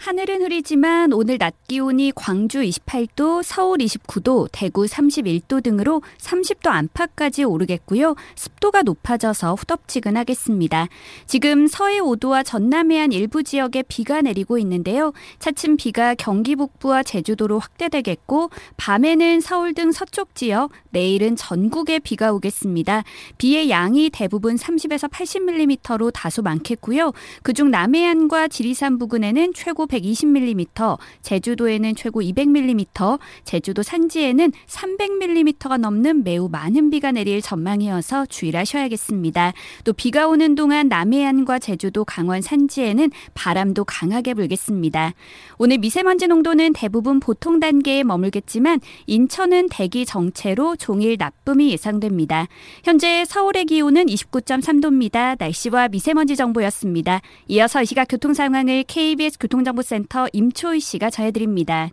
하늘은 흐리지만 오늘 낮 기온이 광주 28도, 서울 29도, 대구 31도 등으로 30도 안팎까지 오르겠고요. 습도가 높아져서 후덥지근하겠습니다. 지금 서해 5도와 전남 해안 일부 지역에 비가 내리고 있는데요. 차츰 비가 경기 북부와 제주도로 확대되겠고 밤에는 서울 등 서쪽 지역, 내일은 전국에 비가 오겠습니다. 비의 양이 대부분 30에서 80mm로 다소 많겠고요. 그중 남해안과 지리산 부근에는 최고 120mm, 제주도에는 최고 200mm, 제주도 산지에는 300mm가 넘는 매우 많은 비가 내릴 전망이어서 주의를 하셔야겠습니다. 또 비가 오는 동안 남해안과 제주도 강원 산지에는 바람도 강하게 불겠습니다. 오늘 미세먼지 농도는 대부분 보통 단계에 머물겠지만 인천은 대기 정체로 종일 나쁨이 예상됩니다. 현재 서울의 기온은 29.3도입니다. 날씨와 미세먼지 정보였습니다. 이어서 이 시각 교통 상황을 KBS 교통정보 정보센터 임초희 씨가 전해드립니다.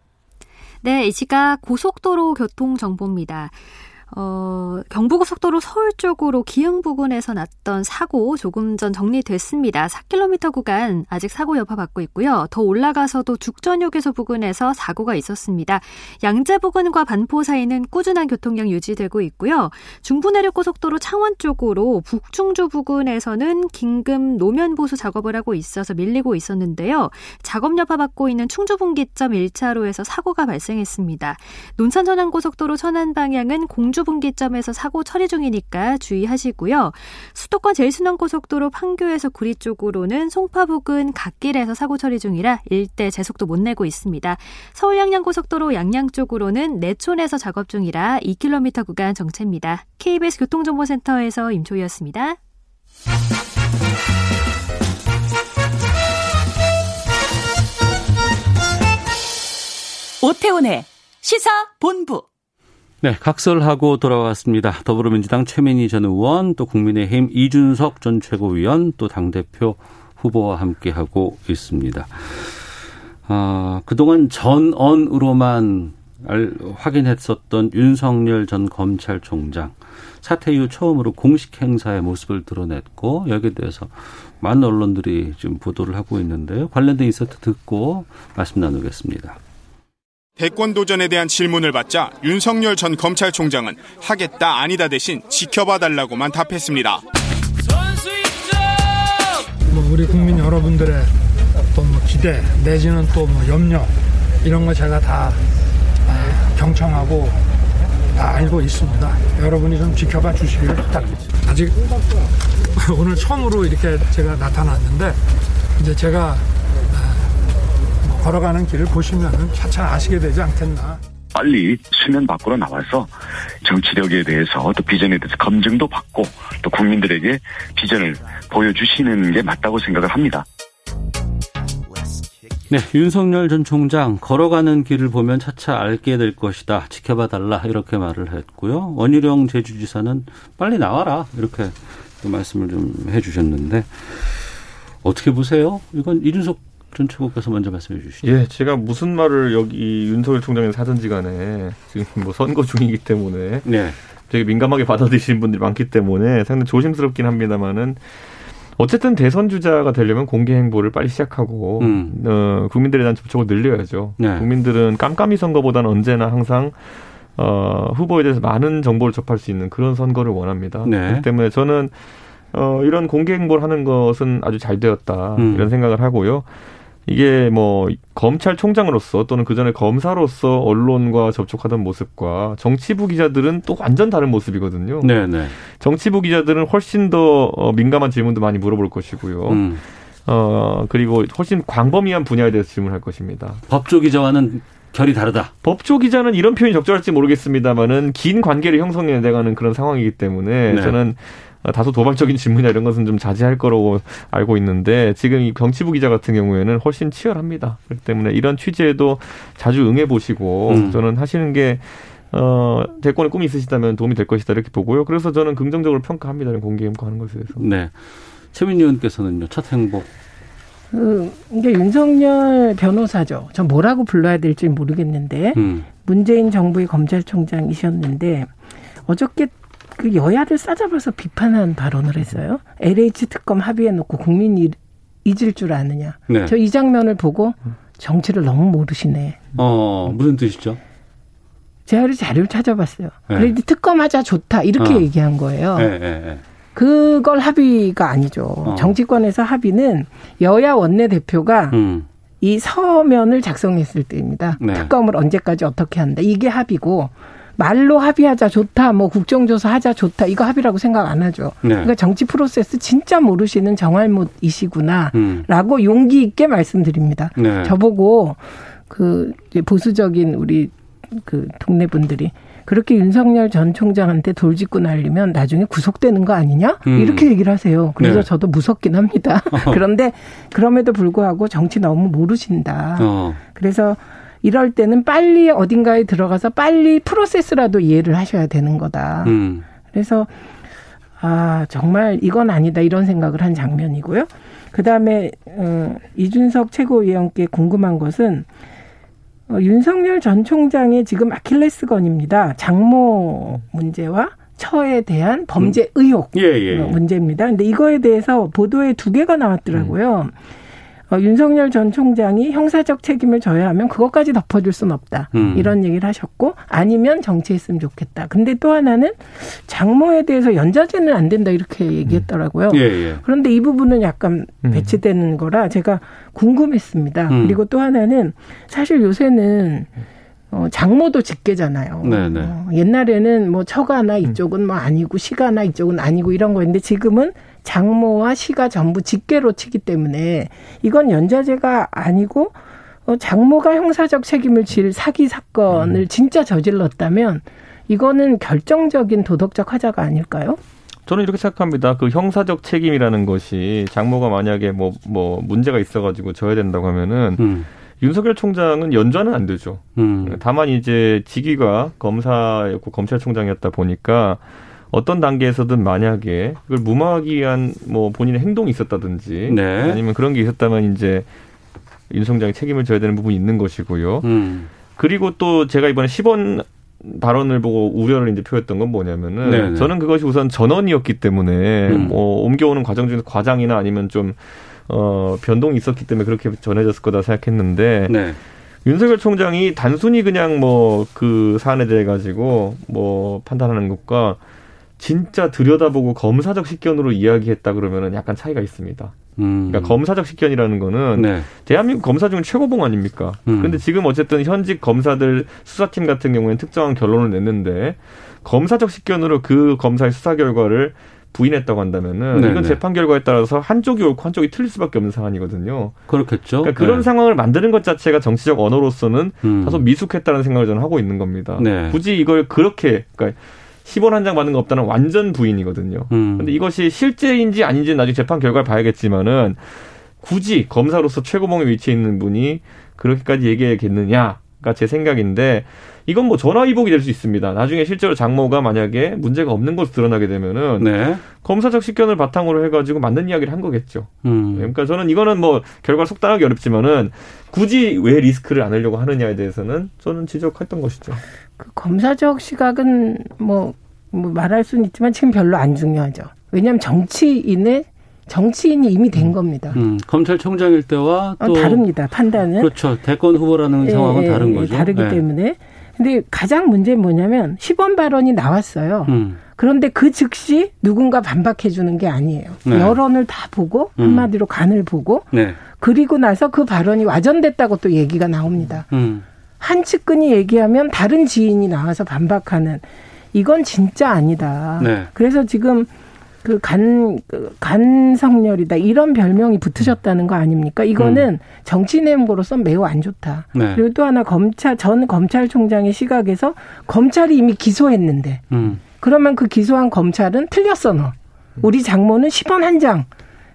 네, 이 시각 고속도로 교통 정보입니다. 어, 경부고속도로 서울 쪽으로 기흥 부근에서 났던 사고 조금 전 정리됐습니다. 4km 구간 아직 사고 여파 받고 있고요. 더 올라가서도 죽전역에서 부근에서 사고가 있었습니다. 양재 부근과 반포 사이는 꾸준한 교통량 유지되고 있고요. 중부내륙고속도로 창원 쪽으로 북충주 부근에서는 긴급 노면 보수 작업을 하고 있어서 밀리고 있었는데요. 작업 여파 받고 있는 충주 분기점 1차로에서 사고가 발생했습니다. 논산전환고속도로 천안 방향은 공주 분기점에서 사고 처리 중이니까 주의하시고요. 수도권 제일순환고속도로 판교에서 구리 쪽으로는 송파 부근 갓길에서 사고 처리 중이라 일대 제속도 못 내고 있습니다. 서울 양양고속도로 양양 쪽으로는 내촌에서 작업 중이라 2km 구간 정체입니다. KBS 교통정보센터에서 임초희였습니다. 오태훈의 시사 본부 네, 각설하고 돌아왔습니다. 더불어민주당 최민희 전 의원, 또 국민의힘 이준석 전 최고위원, 또 당대표 후보와 함께하고 있습니다. 아, 그동안 전언으로만 알, 확인했었던 윤석열 전 검찰총장 사퇴 이후 처음으로 공식 행사의 모습을 드러냈고 여기에 대해서 많은 언론들이 지금 보도를 하고 있는데요. 관련된 인서트 듣고 말씀 나누겠습니다. 대권 도전에 대한 질문을 받자 윤석열 전 검찰총장은 하겠다 아니다 대신 지켜봐 달라고만 답했습니다. 뭐 우리 국민 여러분들의 또 뭐 기대 내지는 또 뭐 염려 이런 거 제가 다 아, 경청하고 다 알고 있습니다. 여러분이 좀 지켜봐 주시기를 부탁드립니다. 아직 오늘 처음으로 이렇게 제가 나타났는데 이제 제가 걸어가는 길을 보시면 차차 아시게 되지 않겠나. 빨리 수면 밖으로 나와서 정치력에 대해서 또 비전에 대해서 검증도 받고 또 국민들에게 비전을 보여주시는 게 맞다고 생각을 합니다. 네, 윤석열 전 총장 걸어가는 길을 보면 차차 알게 될 것이다. 지켜봐 달라 이렇게 말을 했고요. 원희룡 제주지사는 빨리 나와라 이렇게 말씀을 좀 해주셨는데 어떻게 보세요? 이건 이준석 전 최고께서 먼저 말씀해 주시죠. 예, 제가 무슨 말을 여기 윤석열 총장이 사든지 간에 지금 뭐 선거 중이기 때문에 네. 되게 민감하게 받아들이시는 분들이 많기 때문에 상당히 조심스럽긴 합니다만은 어쨌든 대선 주자가 되려면 공개 행보를 빨리 시작하고 음. 어, 국민들에 대한 접촉을 늘려야죠. 네. 국민들은 깜깜이 선거보다는 언제나 항상 어, 후보에 대해서 많은 정보를 접할 수 있는 그런 선거를 원합니다. 네. 그렇기 때문에 저는 어, 이런 공개 행보를 하는 것은 아주 잘 되었다 음. 이런 생각을 하고요. 이게 뭐 검찰총장으로서 또는 그 전에 검사로서 언론과 접촉하던 모습과 정치부 기자들은 또 완전 다른 모습이거든요. 네네. 정치부 기자들은 훨씬 더 어, 민감한 질문도 많이 물어볼 것이고요. 음. 어 그리고 훨씬 광범위한 분야에 대해서 질문할 것입니다. 법조 기자와는 결이 다르다. 법조 기자는 이런 표현이 적절할지 모르겠습니다만은 긴 관계를 형성해 내가는 그런 상황이기 때문에 네. 저는 다소 도발적인 질문이나 이런 것은 좀 자제할 거라고 알고 있는데 지금 이 정치부 기자 같은 경우에는 훨씬 치열합니다. 그렇기 때문에 이런 취재에도 자주 응해 보시고 음. 저는 하시는 게 어, 대권의 꿈이 있으시다면 도움이 될 것이다 이렇게 보고요. 그래서 저는 긍정적으로 평가합니다. 공개 행보하는 것에 대해서. 네. 최민희 의원께서는요. 첫 행보. 그, 이게 윤석열 변호사죠. 전 뭐라고 불러야 될지 모르겠는데, 음. 문재인 정부의 검찰총장이셨는데, 어저께 그 여야를 싸잡아서 비판한 발언을 했어요. LH 특검 합의해놓고 국민이 잊을 줄 아느냐. 네. 저이 장면을 보고 정치를 너무 모르시네. 어 무슨 뜻이죠? 제가 자료를 찾아봤어요. 네. 그래도 특검하자 좋다 이렇게 어. 얘기한 거예요. 네, 네, 네. 그걸 합의가 아니죠. 어. 정치권에서 합의는 여야 원내 대표가 음. 이 서면을 작성했을 때입니다. 네. 특검을 언제까지 어떻게 한다. 이게 합의고 말로 합의하자 좋다, 뭐 국정조사 하자 좋다 이거 합의라고 생각 안 하죠. 네. 그러니까 정치 프로세스 진짜 모르시는 정할못이시구나라고 음. 용기 있게 말씀드립니다. 네. 저보고 그 보수적인 우리 그 동네 분들이 그렇게 윤석열 전 총장한테 돌직구 날리면 나중에 구속되는 거 아니냐? 음. 이렇게 얘기를 하세요. 그래서 네. 저도 무섭긴 합니다. 그런데 그럼에도 불구하고 정치 너무 모르신다. 어. 그래서 이럴 때는 빨리 어딘가에 들어가서 빨리 프로세스라도 이해를 하셔야 되는 거다. 음. 그래서 아 정말 이건 아니다 이런 생각을 한 장면이고요. 그 다음에 어, 이준석 최고위원께 궁금한 것은 어, 윤석열 전 총장의 지금 아킬레스건입니다. 장모 문제와 처에 대한 범죄 음. 의혹 예, 예, 예. 문제입니다. 근데 이거에 대해서 보도에 두 개가 나왔더라고요. 음. 어, 윤석열 전 총장이 형사적 책임을 져야 하면 그것까지 덮어줄 수는 없다. 음. 이런 얘기를 하셨고 아니면 정치했으면 좋겠다. 근데 또 하나는 장모에 대해서 연좌제는 안 된다 이렇게 얘기했더라고요. 예, 예. 그런데 이 부분은 약간 음. 배치되는 거라 제가 궁금했습니다. 음. 그리고 또 하나는 사실 요새는 어, 장모도 직계잖아요. 네네. 네. 어, 옛날에는 뭐 처가나 이쪽은 뭐 아니고 시가나 이쪽은 아니고 이런 거였는데 지금은 장모와 시가 전부 직계로 치기 때문에 이건 연좌제가 아니고 어, 장모가 형사적 책임을 질 사기 사건을 음. 진짜 저질렀다면 이거는 결정적인 도덕적 하자가 아닐까요? 저는 이렇게 생각합니다. 그 형사적 책임이라는 것이 장모가 만약에 뭐, 뭐, 문제가 있어가지고 져야 된다고 하면은, 음. 윤석열 총장은 연좌는 안 되죠. 음. 다만 이제 직위가 검사였고 검찰총장이었다 보니까 어떤 단계에서든 만약에 그걸 무마하기 위한 뭐 본인의 행동이 있었다든지 네. 아니면 그런 게 있었다면 이제 윤 총장이 책임을 져야 되는 부분이 있는 것이고요. 음. 그리고 또 제가 이번에 10원 발언을 보고 우려를 이제 표했던 건 뭐냐면은 네네. 네. 저는 그것이 우선 전원이었기 때문에 음. 뭐 옮겨오는 과정 중에서 과장이나 아니면 좀 어, 변동이 있었기 때문에 그렇게 전해졌을 거다 생각했는데 네. 윤석열 총장이 단순히 그냥 뭐 그 사안에 대해 가지고 뭐 판단하는 것과 진짜 들여다보고 검사적 식견으로 이야기했다 그러면은 약간 차이가 있습니다. 음. 그러니까 검사적 식견이라는 거는 네. 대한민국 검사 중 최고봉 아닙니까? 음. 근데 지금 어쨌든 현직 검사들 수사팀 같은 경우에는 특정한 결론을 냈는데 검사적 식견으로 그 검사의 수사 결과를 부인했다고 한다면은 네네. 이건 네. 재판 결과에 따라서 한쪽이 옳고 한쪽이 틀릴 수밖에 없는 상황이거든요. 그렇겠죠. 그러니까 그런 네. 상황을 만드는 것 자체가 정치적 언어로서는 음. 다소 미숙했다는 생각을 저는 하고 있는 겁니다. 네. 굳이 이걸 그렇게 그러니까 10원 한 장 받는 것 없다는 완전 부인이거든요. 음. 근데 이것이 실제인지 아닌지 나중에 재판 결과를 봐야겠지만은 굳이 검사로서 최고봉에 위치해 있는 분이 그렇게까지 얘기해야겠느냐가 제 생각인데 이건 뭐 전화위복이 될 수 있습니다. 나중에 실제로 장모가 만약에 문제가 없는 것으로 드러나게 되면은 네. 검사적 식견을 바탕으로 해가지고 맞는 이야기를 한 거겠죠. 음. 그러니까 저는 이거는 뭐 결과 속단하기 어렵지만은 굳이 왜 리스크를 안 하려고 하느냐에 대해서는 저는 지적했던 것이죠. 그 검사적 시각은 뭐, 뭐 말할 수는 있지만 지금 별로 안 중요하죠. 왜냐하면 정치인의 정치인이 이미 된 음. 겁니다. 음, 검찰총장일 때와 어, 또 어, 다릅니다. 판단은 그렇죠. 대권 후보라는 예, 상황은 예, 다른 거죠. 다르기 예. 때문에 근데 가장 문제는 뭐냐면 시범 발언이 나왔어요. 음. 그런데 그 즉시 누군가 반박해 주는 게 아니에요. 네. 여론을 다 보고 음. 한마디로 간을 보고 네. 그리고 나서 그 발언이 와전됐다고 또 얘기가 나옵니다. 음. 한 측근이 얘기하면 다른 지인이 나와서 반박하는 이건 진짜 아니다. 네. 그래서 지금 그 간, 그 간성렬이다. 이런 별명이 붙으셨다는 거 아닙니까? 이거는 음. 정치 내용으로서 매우 안 좋다. 네. 그리고 또 하나 검찰, 전 검찰총장의 시각에서 검찰이 이미 기소했는데, 음. 그러면 그 기소한 검찰은 틀렸어, 너. 우리 장모는 10원 한 장.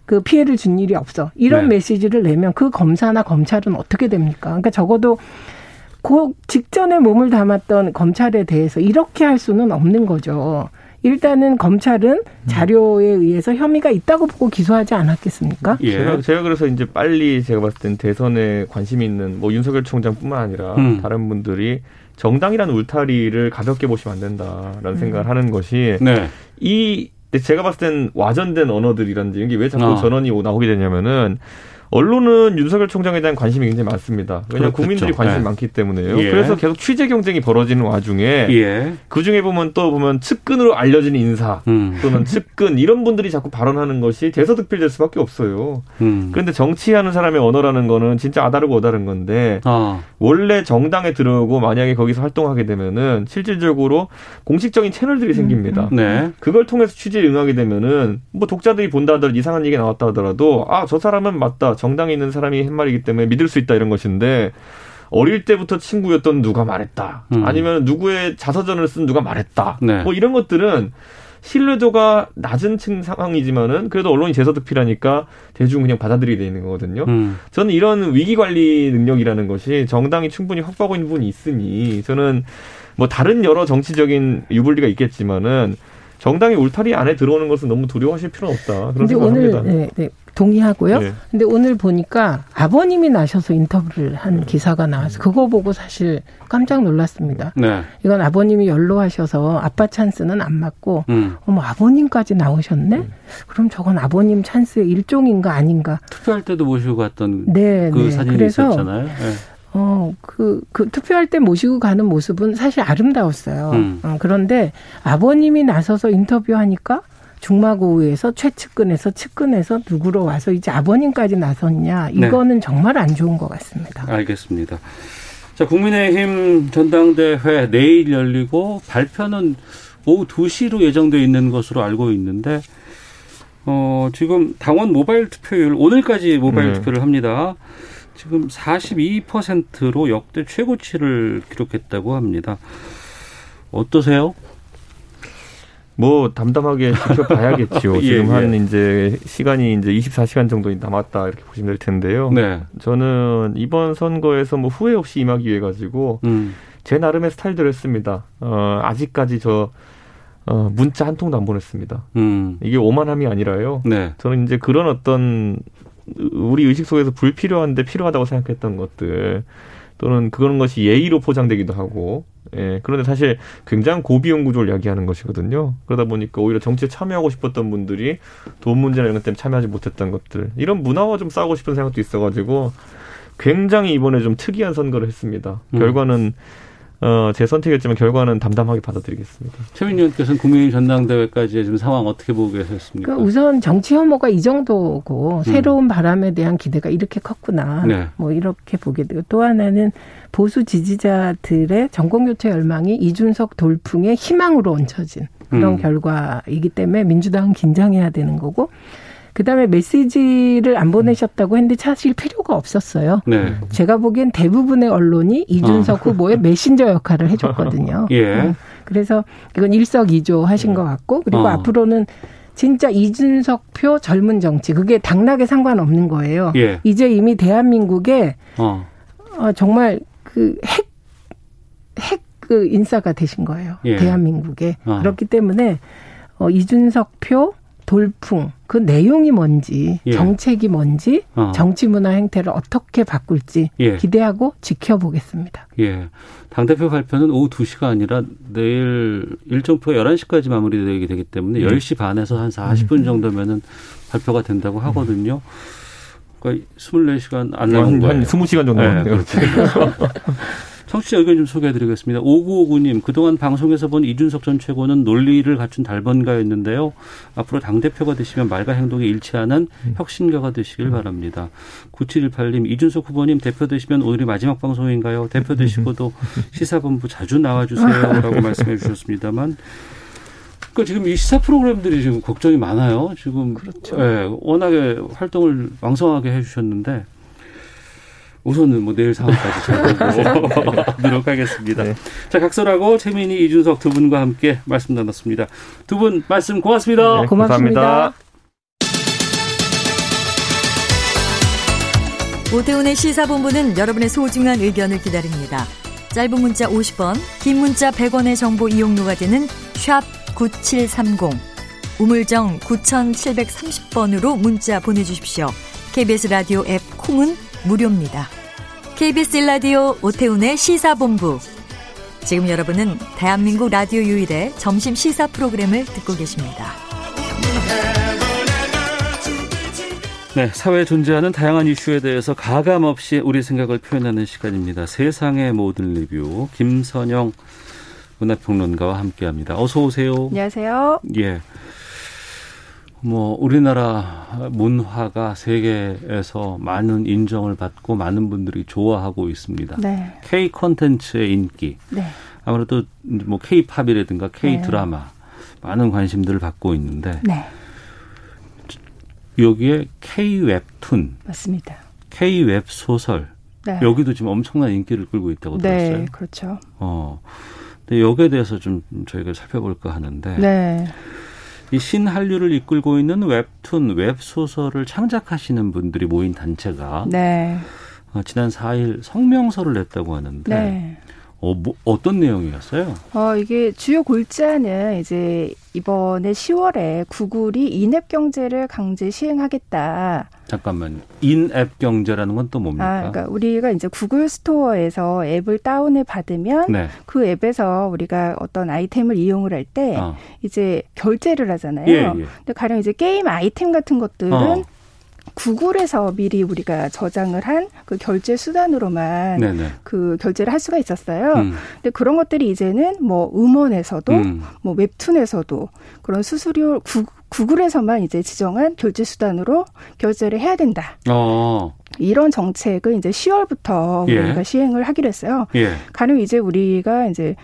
그 피해를 준 일이 없어. 이런 네. 메시지를 내면 그 검사나 검찰은 어떻게 됩니까? 그러니까 적어도 그 직전에 몸을 담았던 검찰에 대해서 이렇게 할 수는 없는 거죠. 일단은 검찰은 자료에 의해서 혐의가 있다고 보고 기소하지 않았겠습니까? 예. 제가, 제가 그래서 이제 빨리 제가 봤을 땐 대선에 관심이 있는 뭐 윤석열 총장뿐만 아니라 음. 다른 분들이 정당이라는 울타리를 가볍게 보시면 안 된다라는 음. 생각을 하는 것이 네. 이 제가 봤을 땐 와전된 언어들이란지 이게 왜 자꾸 어. 전원이 나오게 되냐면은 언론은 윤석열 총장에 대한 관심이 굉장히 많습니다. 왜냐하면 국민들이 관심이 네. 많기 때문에요. 예. 그래서 계속 취재 경쟁이 벌어지는 와중에 예. 그 중에 보면 또 보면 측근으로 알려진 인사 음. 또는 측근 이런 분들이 자꾸 발언하는 것이 대서득필될 수밖에 없어요. 음. 그런데 정치하는 사람의 언어라는 거는 진짜 아다르고 어다른 건데 어. 원래 정당에 들어오고 만약에 거기서 활동하게 되면은 실질적으로 공식적인 채널들이 생깁니다. 음. 네. 그걸 통해서 취재에 응하게 되면은 뭐 독자들이 본다 하더라도 이상한 얘기 나왔다 하더라도 아 저 사람은 맞다. 정당에 있는 사람이 한 말이기 때문에 믿을 수 있다 이런 것인데 어릴 때부터 친구였던 누가 말했다. 음. 아니면 누구의 자서전을 쓴 누가 말했다. 네. 뭐 이런 것들은 신뢰도가 낮은 층 상황이지만은 그래도 언론이 재서득필하니까 대중 그냥 받아들이게 돼 있는 거거든요. 음. 저는 이런 위기 관리 능력이라는 것이 정당이 충분히 확보하고 있는 부분이 있으니 저는 뭐 다른 여러 정치적인 유불리가 있겠지만은 정당이 울타리 안에 들어오는 것은 너무 두려워하실 필요는 없다. 그런 생각합니다. 네, 네. 동의하고요. 네. 근데 오늘 보니까 아버님이 나셔서 인터뷰를 한 기사가 나와서 그거 보고 사실 깜짝 놀랐습니다. 네. 이건 아버님이 연로하셔서 아빠 찬스는 안 맞고 음. 어머 아버님까지 나오셨네? 음. 그럼 저건 아버님 찬스의 일종인가 아닌가? 투표할 때도 모시고 갔던 네, 그 네. 사진이 그래서 있었잖아요. 네. 어, 그, 그, 투표할 때 모시고 가는 모습은 사실 아름다웠어요. 음. 어, 그런데 아버님이 나서서 인터뷰하니까 중마고우에서 최측근에서 측근에서 누구로 와서 이제 아버님까지 나섰냐 네. 이거는 네. 정말 안 좋은 것 같습니다. 알겠습니다. 자 국민의힘 전당대회 내일 열리고 발표는 오후 2시로 예정돼 있는 것으로 알고 있는데 어 지금 당원 모바일 투표율 오늘까지 모바일 네. 투표를 합니다. 지금 42%로 역대 최고치를 기록했다고 합니다. 어떠세요? 뭐 담담하게 지켜봐야겠죠. 예, 지금 예. 한 이제 시간이 이제 24시간 정도 남았다 이렇게 보시면 될 텐데요. 네. 저는 이번 선거에서 뭐 후회 없이 임하기 위해 가지고 음. 제 나름의 스타일대로 했습니다. 어, 아직까지 저 어, 문자 한 통도 안 보냈습니다. 음. 이게 오만함이 아니라요. 네. 저는 이제 그런 어떤 우리 의식 속에서 불필요한데 필요하다고 생각했던 것들 또는 그런 것이 예의로 포장되기도 하고 예, 그런데 사실 굉장히 고비용 구조를 이야기하는 것이거든요. 그러다 보니까 오히려 정치에 참여하고 싶었던 분들이 돈 문제나 이런 것 때문에 참여하지 못했던 것들. 이런 문화와 좀 싸우고 싶은 생각도 있어가지고 굉장히 이번에 좀 특이한 선거를 했습니다. 음. 결과는 어, 제 선택이었지만 결과는 담담하게 받아들이겠습니다. 최민희 의원께서는 국민의힘 전당대회까지의 지금 상황 어떻게 보고 계셨습니까? 그러니까 우선 정치 혐오가 이 정도고 음. 새로운 바람에 대한 기대가 이렇게 컸구나. 네. 뭐 이렇게 보게 되고 또 하나는 보수 지지자들의 정권교체 열망이 이준석 돌풍의 희망으로 얹혀진 그런 음. 결과이기 때문에 민주당은 긴장해야 되는 거고 그다음에 메시지를 안 보내셨다고 했는데 사실 필요가 없었어요. 네. 제가 보기엔 대부분의 언론이 이준석 어. 후보의 메신저 역할을 해줬거든요. 예. 음. 그래서 이건 일석이조 하신 것 같고 그리고 어. 앞으로는 진짜 이준석 표 젊은 정치 그게 당락에 상관없는 거예요. 예. 이제 이미 대한민국에 어. 어 정말 그 핵 핵 그 인사가 되신 거예요. 예. 대한민국에 어. 그렇기 때문에 어 이준석 표 돌풍 그 내용이 뭔지 예. 정책이 뭔지 어. 정치 문화 행태를 어떻게 바꿀지 예. 기대하고 지켜보겠습니다. 예. 당대표 발표는 오후 2시가 아니라 내일 일정표 11시까지 마무리되게 되기 때문에 예. 10시 반에서 한 40분 음. 정도면은 발표가 된다고 하거든요. 그러니까 24시간 안 남은 거예요. 한 20시간 정도. 네, 그렇죠. 청취자 의견 좀 소개해드리겠습니다. 5959님, 그동안 방송에서 본 이준석 전 최고는 논리를 갖춘 달번가였는데요. 앞으로 당대표가 되시면 말과 행동이 일치하는 혁신가가 되시길 바랍니다. 9718님, 이준석 후보님 대표 되시면 오늘이 마지막 방송인가요? 대표 되시고도 시사본부 자주 나와주세요. 라고 말씀해 주셨습니다만. 그러니까 지금 이 시사 프로그램들이 지금 걱정이 많아요. 지금 그렇죠. 예, 워낙에 활동을 왕성하게 해주셨는데 우선은 뭐 내일 상황까지 잘 보도록 하겠습니다. 네. 자, 각설하고 최민희, 이준석 두 분과 함께 말씀 나눴습니다. 두 분 말씀 고맙습니다. 네, 고맙습니다. 오태훈의 시사본부는 여러분의 소중한 의견을 기다립니다. 짧은 문자 50원, 긴 문자 100원의 정보 이용료가 되는 샵 9730, 우물정 9730번으로 문자 보내주십시오. KBS 라디오 앱 콩은 무료입니다. KBS 라디오 오태훈의 시사본부. 지금 여러분은 대한민국 라디오 유일의 점심 시사 프로그램을 듣고 계십니다. 네, 사회에 존재하는 다양한 이슈에 대해서 가감 없이 우리 생각을 표현하는 시간입니다. 세상의 모든 리뷰 김선영 문화평론가와 함께합니다. 어서 오세요. 안녕하세요. 예. 뭐 우리나라 문화가 세계에서 많은 인정을 받고 많은 분들이 좋아하고 있습니다. 네. K 콘텐츠의 인기. 네. 아무래도 뭐 K 팝이라든가 K 네. 드라마 네. 많은 관심들을 받고 있는데 네. 여기에 K 웹툰 맞습니다. K 웹 소설 네. 여기도 지금 엄청난 인기를 끌고 있다고 네, 들었어요. 네, 그렇죠. 어. 근데 여기에 대해서 좀 저희가 살펴볼까 하는데 네. 이 신한류를 이끌고 있는 웹툰, 웹소설을 창작하시는 분들이 모인 단체가 네. 어, 지난 4일 성명서를 냈다고 하는데 네. 어, 뭐, 어떤 내용이었어요? 어, 이게 주요 골자는 이제 이번에 10월에 구글이 인앱 경제를 강제 시행하겠다. 잠깐만. 인앱 경제라는 건 또 뭡니까? 아, 그러니까 우리가 이제 구글 스토어에서 앱을 다운을 받으면 네. 그 앱에서 우리가 어떤 아이템을 이용을 할때 어. 이제 결제를 하잖아요. 예, 예. 근데 가령 이제 게임 아이템 같은 것들은 어. 구글에서 미리 우리가 저장을 한 그 결제 수단으로만 네네. 그 결제를 할 수가 있었어요. 음. 근데 그런 것들이 이제는 뭐 음원에서도 음. 뭐 웹툰에서도 그런 수수료 구, 구글에서만 이제 지정한 결제 수단으로 결제를 해야 된다. 어. 이런 정책을 이제 10월부터 예. 우리가 시행을 하기로 했어요. 예. 가령 이제 우리가 이제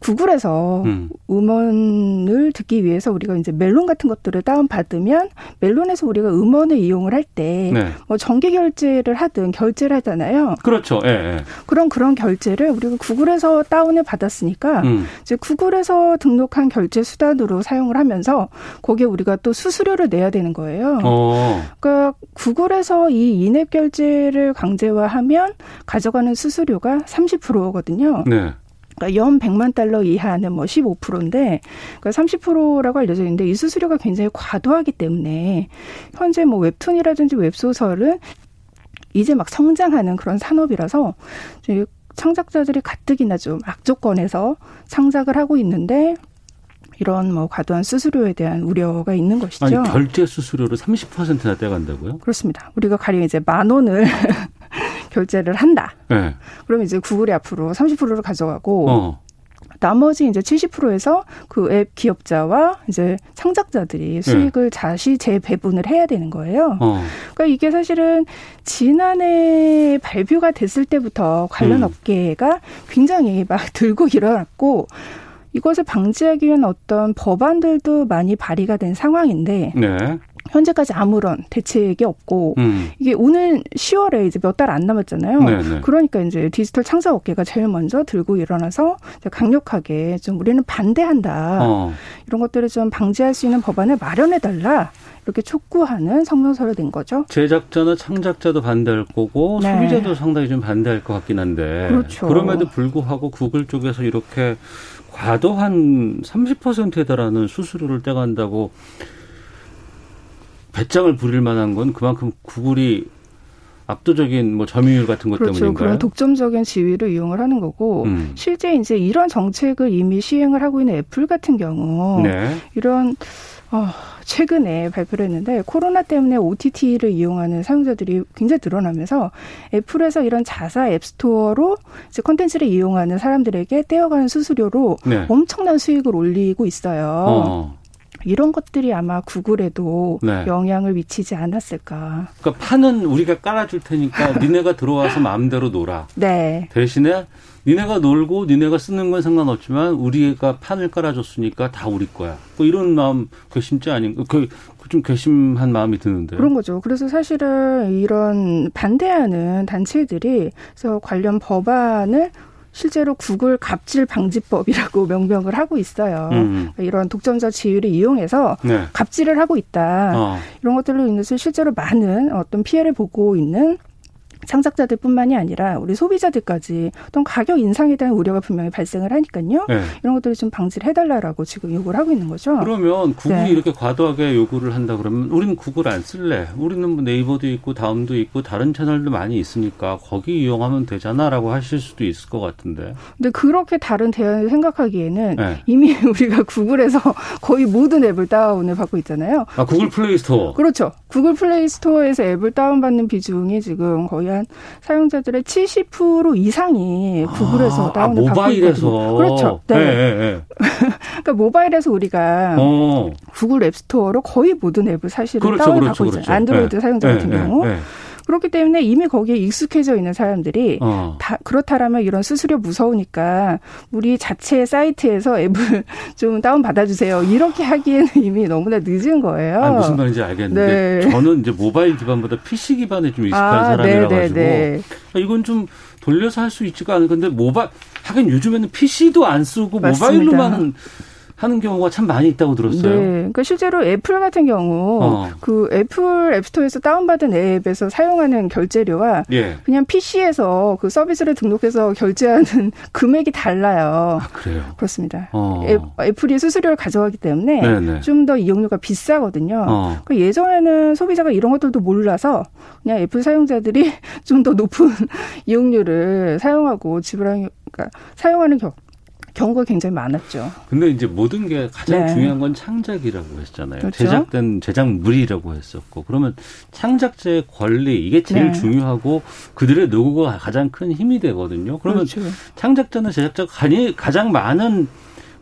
구글에서 음. 음원을 듣기 위해서 우리가 이제 멜론 같은 것들을 다운 받으면 멜론에서 우리가 음원을 이용을 할 때뭐 네. 뭐 정기 결제를 하든 결제를 하잖아요. 그렇죠. 예, 예. 그런 그런 결제를 우리가 구글에서 다운을 받았으니까 음. 이제 구글에서 등록한 결제 수단으로 사용을 하면서 거기에 우리가 또 수수료를 내야 되는 거예요. 어. 그러니까 구글에서 이 인앱 결제를 강제화하면 가져가는 수수료가 30%거든요. 네. 그러니까 연 100만 달러 이하는 뭐 15%인데 그러니까 30%라고 알려져 있는데 이 수수료가 굉장히 과도하기 때문에 현재 뭐 웹툰이라든지 웹소설은 이제 막 성장하는 그런 산업이라서 창작자들이 가뜩이나 좀 악조건에서 창작을 하고 있는데 이런 뭐 과도한 수수료에 대한 우려가 있는 것이죠. 아니, 결제 수수료를 30%나 떼간다고요? 그렇습니다. 우리가 가령 이제 만 원을 결제를 한다. 네. 그럼 이제 구글이 앞으로 30%를 가져가고 어. 나머지 이제 70%에서 그 앱 기업자와 이제 창작자들이 네. 수익을 네. 다시 재배분을 해야 되는 거예요. 어. 그러니까 이게 사실은 지난해 발표가 됐을 때부터 관련 음. 업계가 굉장히 막 들고 일어났고 이것을 방지하기 위한 어떤 법안들도 많이 발의가 된 상황인데 네. 현재까지 아무런 대책이 없고 음. 이게 오늘 10월에 이제 몇 달 안 남았잖아요. 네네. 네. 그러니까 이제 디지털 창작 업계가 제일 먼저 들고 일어나서 강력하게 좀 우리는 반대한다. 어. 이런 것들을 좀 방지할 수 있는 법안을 마련해 달라. 이렇게 촉구하는 성명서를 낸 거죠. 제작자나 창작자도 반대할 거고 네. 소비자도 상당히 좀 반대할 것 같긴 한데 그렇죠. 그럼에도 불구하고 구글 쪽에서 이렇게 과도한 30%에 달하는 수수료를 떼간다고 배짱을 부릴 만한 건 그만큼 구글이 압도적인 뭐 점유율 같은 것 그렇죠. 때문인가요? 그런 독점적인 지위를 이용을 하는 거고 음. 실제 이제 이런 정책을 이미 시행을 하고 있는 애플 같은 경우 네. 이런 어, 최근에 발표를 했는데 코로나 때문에 OTT를 이용하는 사용자들이 굉장히 늘어나면서 애플에서 이런 자사 앱스토어로 이제 콘텐츠를 이용하는 사람들에게 떼어가는 수수료로 네. 엄청난 수익을 올리고 있어요. 어. 이런 것들이 아마 구글에도 네. 영향을 미치지 않았을까. 그러니까 판은 우리가 깔아줄 테니까 니네가 들어와서 마음대로 놀아. 네. 대신에 니네가 놀고 니네가 쓰는 건 상관없지만 우리가 판을 깔아줬으니까 다 우리 거야. 뭐 이런 마음 괘씸지 아닌가? 그, 좀 괘씸한 마음이 드는데. 그런 거죠. 그래서 사실은 이런 반대하는 단체들이 그래서 관련 법안을 실제로 구글 갑질 방지법이라고 명명을 하고 있어요. 음. 그러니까 이런 독점자 지위를 이용해서 네. 갑질을 하고 있다. 어. 이런 것들로 인해서 실제로 많은 어떤 피해를 보고 있는 창작자들뿐만이 아니라 우리 소비자들까지 어떤 가격 인상에 대한 우려가 분명히 발생을 하니까요. 네. 이런 것들을 좀 방지를 해달라라고 지금 요구를 하고 있는 거죠. 그러면 구글이 네. 이렇게 과도하게 요구를 한다 그러면 우리는 구글 안 쓸래. 우리는 뭐 네이버도 있고 다음도 있고 다른 채널도 많이 있으니까 거기 이용하면 되잖아라고 하실 수도 있을 것 같은데. 근데 그렇게 다른 대안을 생각하기에는 네. 이미 우리가 구글에서 거의 모든 앱을 다운을 받고 있잖아요. 아 구글 플레이 스토어. 그렇죠. 구글 플레이 스토어에서 앱을 다운받는 비중이 지금 거의 한 사용자들의 70% 이상이 구글에서 아, 다운을 아, 받고 있거든요. 그렇죠. 네. 네, 네, 네. 그러니까 모바일에서 우리가 어. 구글 앱스토어로 거의 모든 앱을 사실은 그렇죠, 다운받고 그렇죠, 그렇죠. 있잖아요. 안드로이드 네. 사용자 같은 네, 경우. 그렇기 때문에 이미 거기에 익숙해져 있는 사람들이 어. 다 그렇다라면 이런 수수료 무서우니까 우리 자체 사이트에서 앱을 좀 다운 받아주세요. 이렇게 하기에는 이미 너무나 늦은 거예요. 아, 무슨 말인지 알겠는데 네. 저는 이제 모바일 기반보다 PC 기반에 좀 익숙한 아, 사람이라 네, 네, 가지고 네. 이건 좀 돌려서 할 수 있지가 않은 건데 모바일 하긴 요즘에는 PC도 안 쓰고 맞습니다. 모바일로만 하는 경우가 참 많이 있다고 들었어요. 네. 그러니까 실제로 애플 같은 경우 어. 그 애플 앱스토어에서 다운받은 앱에서 사용하는 결제료와 예. 그냥 PC에서 그 서비스를 등록해서 결제하는 금액이 달라요. 아, 그래요? 그렇습니다. 어. 애, 플이 수수료를 가져가기 때문에 좀 더 이용료가 비싸거든요. 어. 그러니까 예전에는 소비자가 이런 것들도 몰라서 그냥 애플 사용자들이 좀 더 높은 이용료를 사용하고 지불하는 그러니까 사용하는 경 경우가 굉장히 많았죠. 근데 이제 모든 게 가장 네. 중요한 건 창작이라고 했잖아요. 그렇죠? 제작된 제작물이라고 했었고 그러면 창작자의 권리 이게 제일 네. 중요하고 그들의 노고가 가장 큰 힘이 되거든요. 그러면 그렇죠. 창작자는 제작자가 가장 많은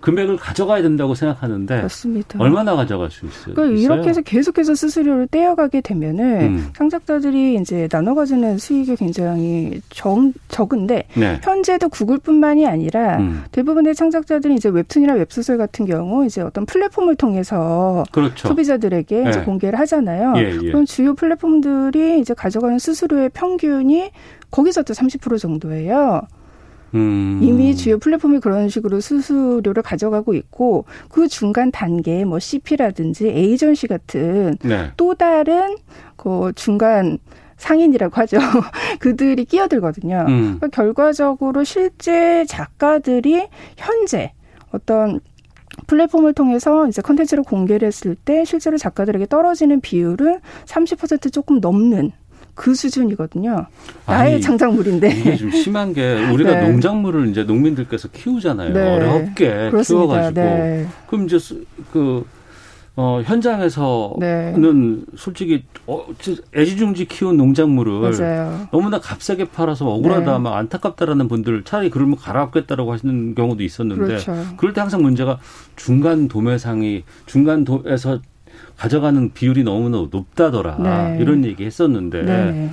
금액을 가져가야 된다고 생각하는데 맞습니다. 얼마나 가져갈 수 있어요? 그러니까 이렇게 해서 계속해서 수수료를 떼어가게 되면은 음. 창작자들이 이제 나눠 가지는 수익이 굉장히 적, 적은데 네. 현재도 구글뿐만이 아니라 음. 대부분의 창작자들이 이제 웹툰이나 웹소설 같은 경우 이제 어떤 플랫폼을 통해서 그렇죠. 소비자들에게 네. 이제 공개를 하잖아요. 예, 예. 그럼 주요 플랫폼들이 이제 가져가는 수수료의 평균이 거기서도 30% 정도예요. 음. 이미 주요 플랫폼이 그런 식으로 수수료를 가져가고 있고 그 중간 단계 뭐 CP라든지 에이전시 같은 네. 또 다른 그 중간 상인이라고 하죠. 그들이 끼어들거든요. 음. 그러니까 결과적으로 실제 작가들이 현재 어떤 플랫폼을 통해서 이제 컨텐츠를 공개를 했을 때 실제로 작가들에게 떨어지는 비율은 30% 조금 넘는 그 수준이거든요. 나의 아니, 장작물인데. 이게 좀 심한 게 우리가 네. 농작물을 이제 농민들께서 키우잖아요. 네. 어렵게 그렇습니다. 키워가지고. 네. 그럼 이제 그 어, 현장에서는 네. 솔직히 어, 애지중지 키운 농작물을 맞아요. 너무나 값싸게 팔아서 억울하다, 네. 막 안타깝다라는 분들 차라리 그러면 갈아엎겠다라고 하시는 경우도 있었는데 그렇죠. 그럴 때 항상 문제가 중간 도매상이 중간 도에서 가져가는 비율이 너무나 높다더라 네. 이런 얘기 했었는데 네.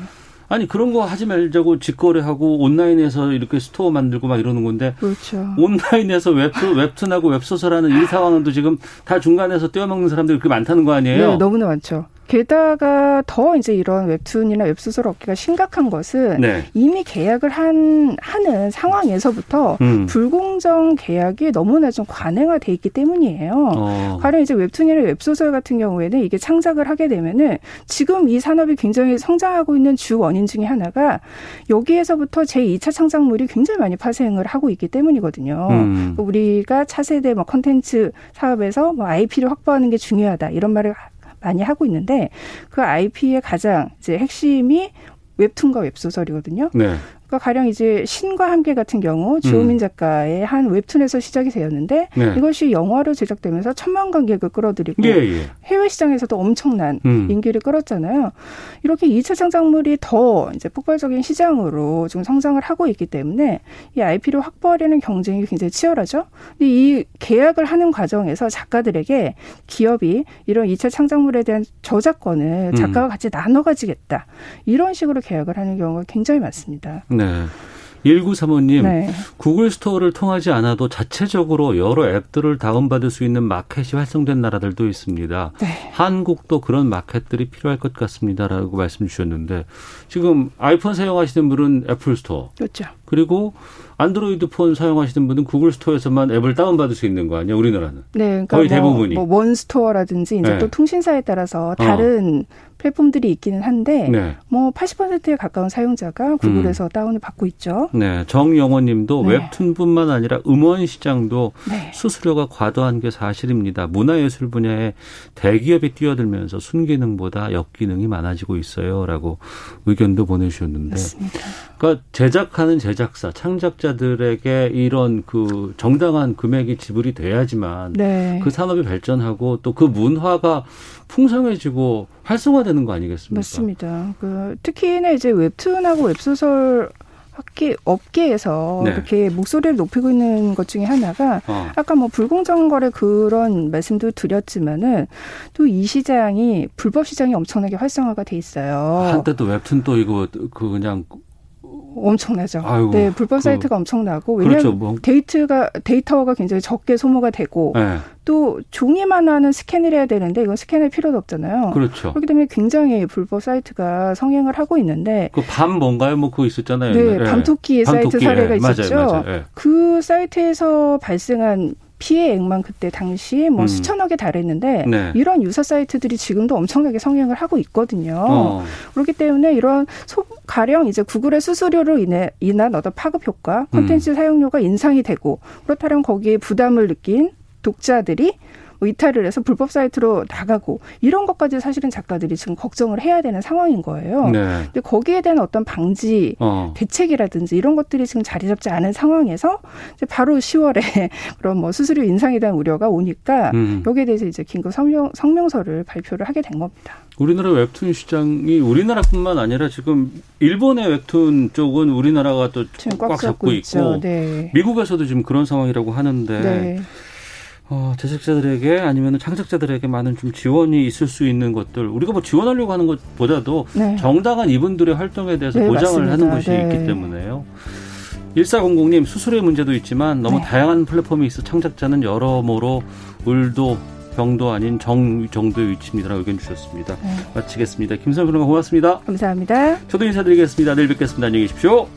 아니 그런 거 하지 말자고 직거래하고 온라인에서 이렇게 스토어 만들고 막 이러는 건데 그렇죠. 온라인에서 웹툰 웹툰하고 웹소설하는 이 상황은 또 지금 다 중간에서 떼어먹는 사람들이 그렇게 많다는 거 아니에요? 네, 너무나 많죠. 게다가 더 이제 이런 웹툰이나 웹소설 업계가 심각한 것은 네. 이미 계약을 한 하는 상황에서부터 음. 불공정 계약이 너무나 좀 관행화 돼 있기 때문이에요. 어. 가령 이제 웹툰이나 웹소설 같은 경우에는 이게 창작을 하게 되면은 지금 이 산업이 굉장히 성장하고 있는 주 원인 중에 하나가 여기에서부터 제2차 창작물이 굉장히 많이 파생을 하고 있기 때문이거든요. 음. 우리가 차세대 뭐 컨텐츠 사업에서 뭐 IP를 확보하는 게 중요하다 이런 말을 많이 하고 있는데 그 IP의 가장 이제 핵심이 웹툰과 웹소설이거든요. 네. 그러니까 가령 이제 신과 함께 같은 경우 주호민 음. 작가의 한 웹툰에서 시작이 되었는데 네. 이것이 영화로 제작되면서 천만 관객을 끌어들이고 예, 예. 해외 시장에서도 엄청난 음. 인기를 끌었잖아요. 이렇게 2차 창작물이 더 이제 폭발적인 시장으로 지금 성장을 하고 있기 때문에 이 IP를 확보하려는 경쟁이 굉장히 치열하죠. 근데 이 계약을 하는 과정에서 작가들에게 기업이 이런 2차 창작물에 대한 저작권을 음. 작가와 같이 나눠 가지겠다. 이런 식으로 계약을 하는 경우가 굉장히 많습니다. 네. 네. 1935님, 네. 구글 스토어를 통하지 않아도 자체적으로 여러 앱들을 다운받을 수 있는 마켓이 활성된 나라들도 있습니다. 네. 한국도 그런 마켓들이 필요할 것 같습니다라고 말씀 주셨는데 지금 아이폰 사용하시는 분은 애플 스토어. 그렇죠. 그리고 안드로이드 폰 사용하시는 분은 구글 스토어에서만 앱을 다운받을 수 있는 거 아니에요, 우리나라는? 네, 그러니까 거의 뭐, 대부분이. 뭐 원스토어라든지 이제 네. 또 통신사에 따라서 다른 어. 플랫폼들이 있기는 한데 네. 뭐 80%에 가까운 사용자가 구글에서 음. 다운을 받고 있죠. 네, 정영원님도 네. 웹툰뿐만 아니라 음원 시장도 네. 수수료가 과도한 게 사실입니다. 문화예술 분야에 대기업이 뛰어들면서 순기능보다 역기능이 많아지고 있어요라고 의견도 보내주셨는데, 맞습니다. 그러니까 제작하는 제작사, 창작자들에게 이런 그 정당한 금액이 지불이 돼야지만 네. 그 산업이 발전하고 또 그 문화가 풍성해지고 활성화되는 거 아니겠습니까? 맞습니다. 그 특히나 이제 웹툰하고 웹소설 학계 업계에서 네. 이렇게 목소리를 높이고 있는 것 중에 하나가 어. 아까 뭐 불공정 거래 그런 말씀도 드렸지만은 또 이 시장이 불법 시장이 엄청나게 활성화가 돼 있어요. 한때도 웹툰 또 이거 그 그냥 엄청나죠. 아이고, 네, 불법 그, 사이트가 엄청나고 왜냐하면 그렇죠, 뭐. 데이터가 데이터가 굉장히 적게 소모가 되고 네. 또 종이 만화는 스캔을 해야 되는데 이건 스캔할 필요도 없잖아요. 그렇죠. 그렇기 때문에 굉장히 불법 사이트가 성행을 하고 있는데 그 밤 뭔가요? 뭐 그거 있었잖아요. 네, 밤토끼 사이트 사례가 네. 있었죠. 맞아요, 맞아요. 네. 그 사이트에서 발생한 피해액만 그때 당시 뭐 음. 수천억에 달했는데 네. 이런 유사 사이트들이 지금도 엄청나게 성행을 하고 있거든요. 어. 그렇기 때문에 이런 소, 가령 이제 구글의 수수료로 인해 인한 어떤 파급 효과, 콘텐츠 음. 사용료가 인상이 되고 그렇다면 거기에 부담을 느낀 독자들이 뭐 이탈을 해서 불법 사이트로 나가고 이런 것까지 사실은 작가들이 지금 걱정을 해야 되는 상황인 거예요. 네. 근데 거기에 대한 어떤 방지 어. 대책이라든지 이런 것들이 지금 자리 잡지 않은 상황에서 이제 바로 10월에 그런 뭐 수수료 인상에 대한 우려가 오니까 음. 여기에 대해서 이제 긴급 성명, 성명서를 발표를 하게 된 겁니다. 우리나라 웹툰 시장이 우리나라뿐만 아니라 지금 일본의 웹툰 쪽은 우리나라가 또 꽉 잡고 있고 네. 미국에서도 지금 그런 상황이라고 하는데 네. 어, 제작자들에게 아니면 창작자들에게 많은 좀 지원이 있을 수 있는 것들 우리가 뭐 지원하려고 하는 것보다도 네. 정당한 이분들의 활동에 대해서 네, 보장을 맞습니다. 하는 것이 네. 있기 때문에요. 1400님 수수료의 문제도 있지만 너무 네. 다양한 플랫폼이 있어 창작자는 여러모로 을도 병도 아닌 정 정도의 위치입니다라고 의견 주셨습니다. 네. 마치겠습니다. 김선우 변호사 고맙습니다. 감사합니다. 저도 인사드리겠습니다. 내일 뵙겠습니다. 안녕히 계십시오.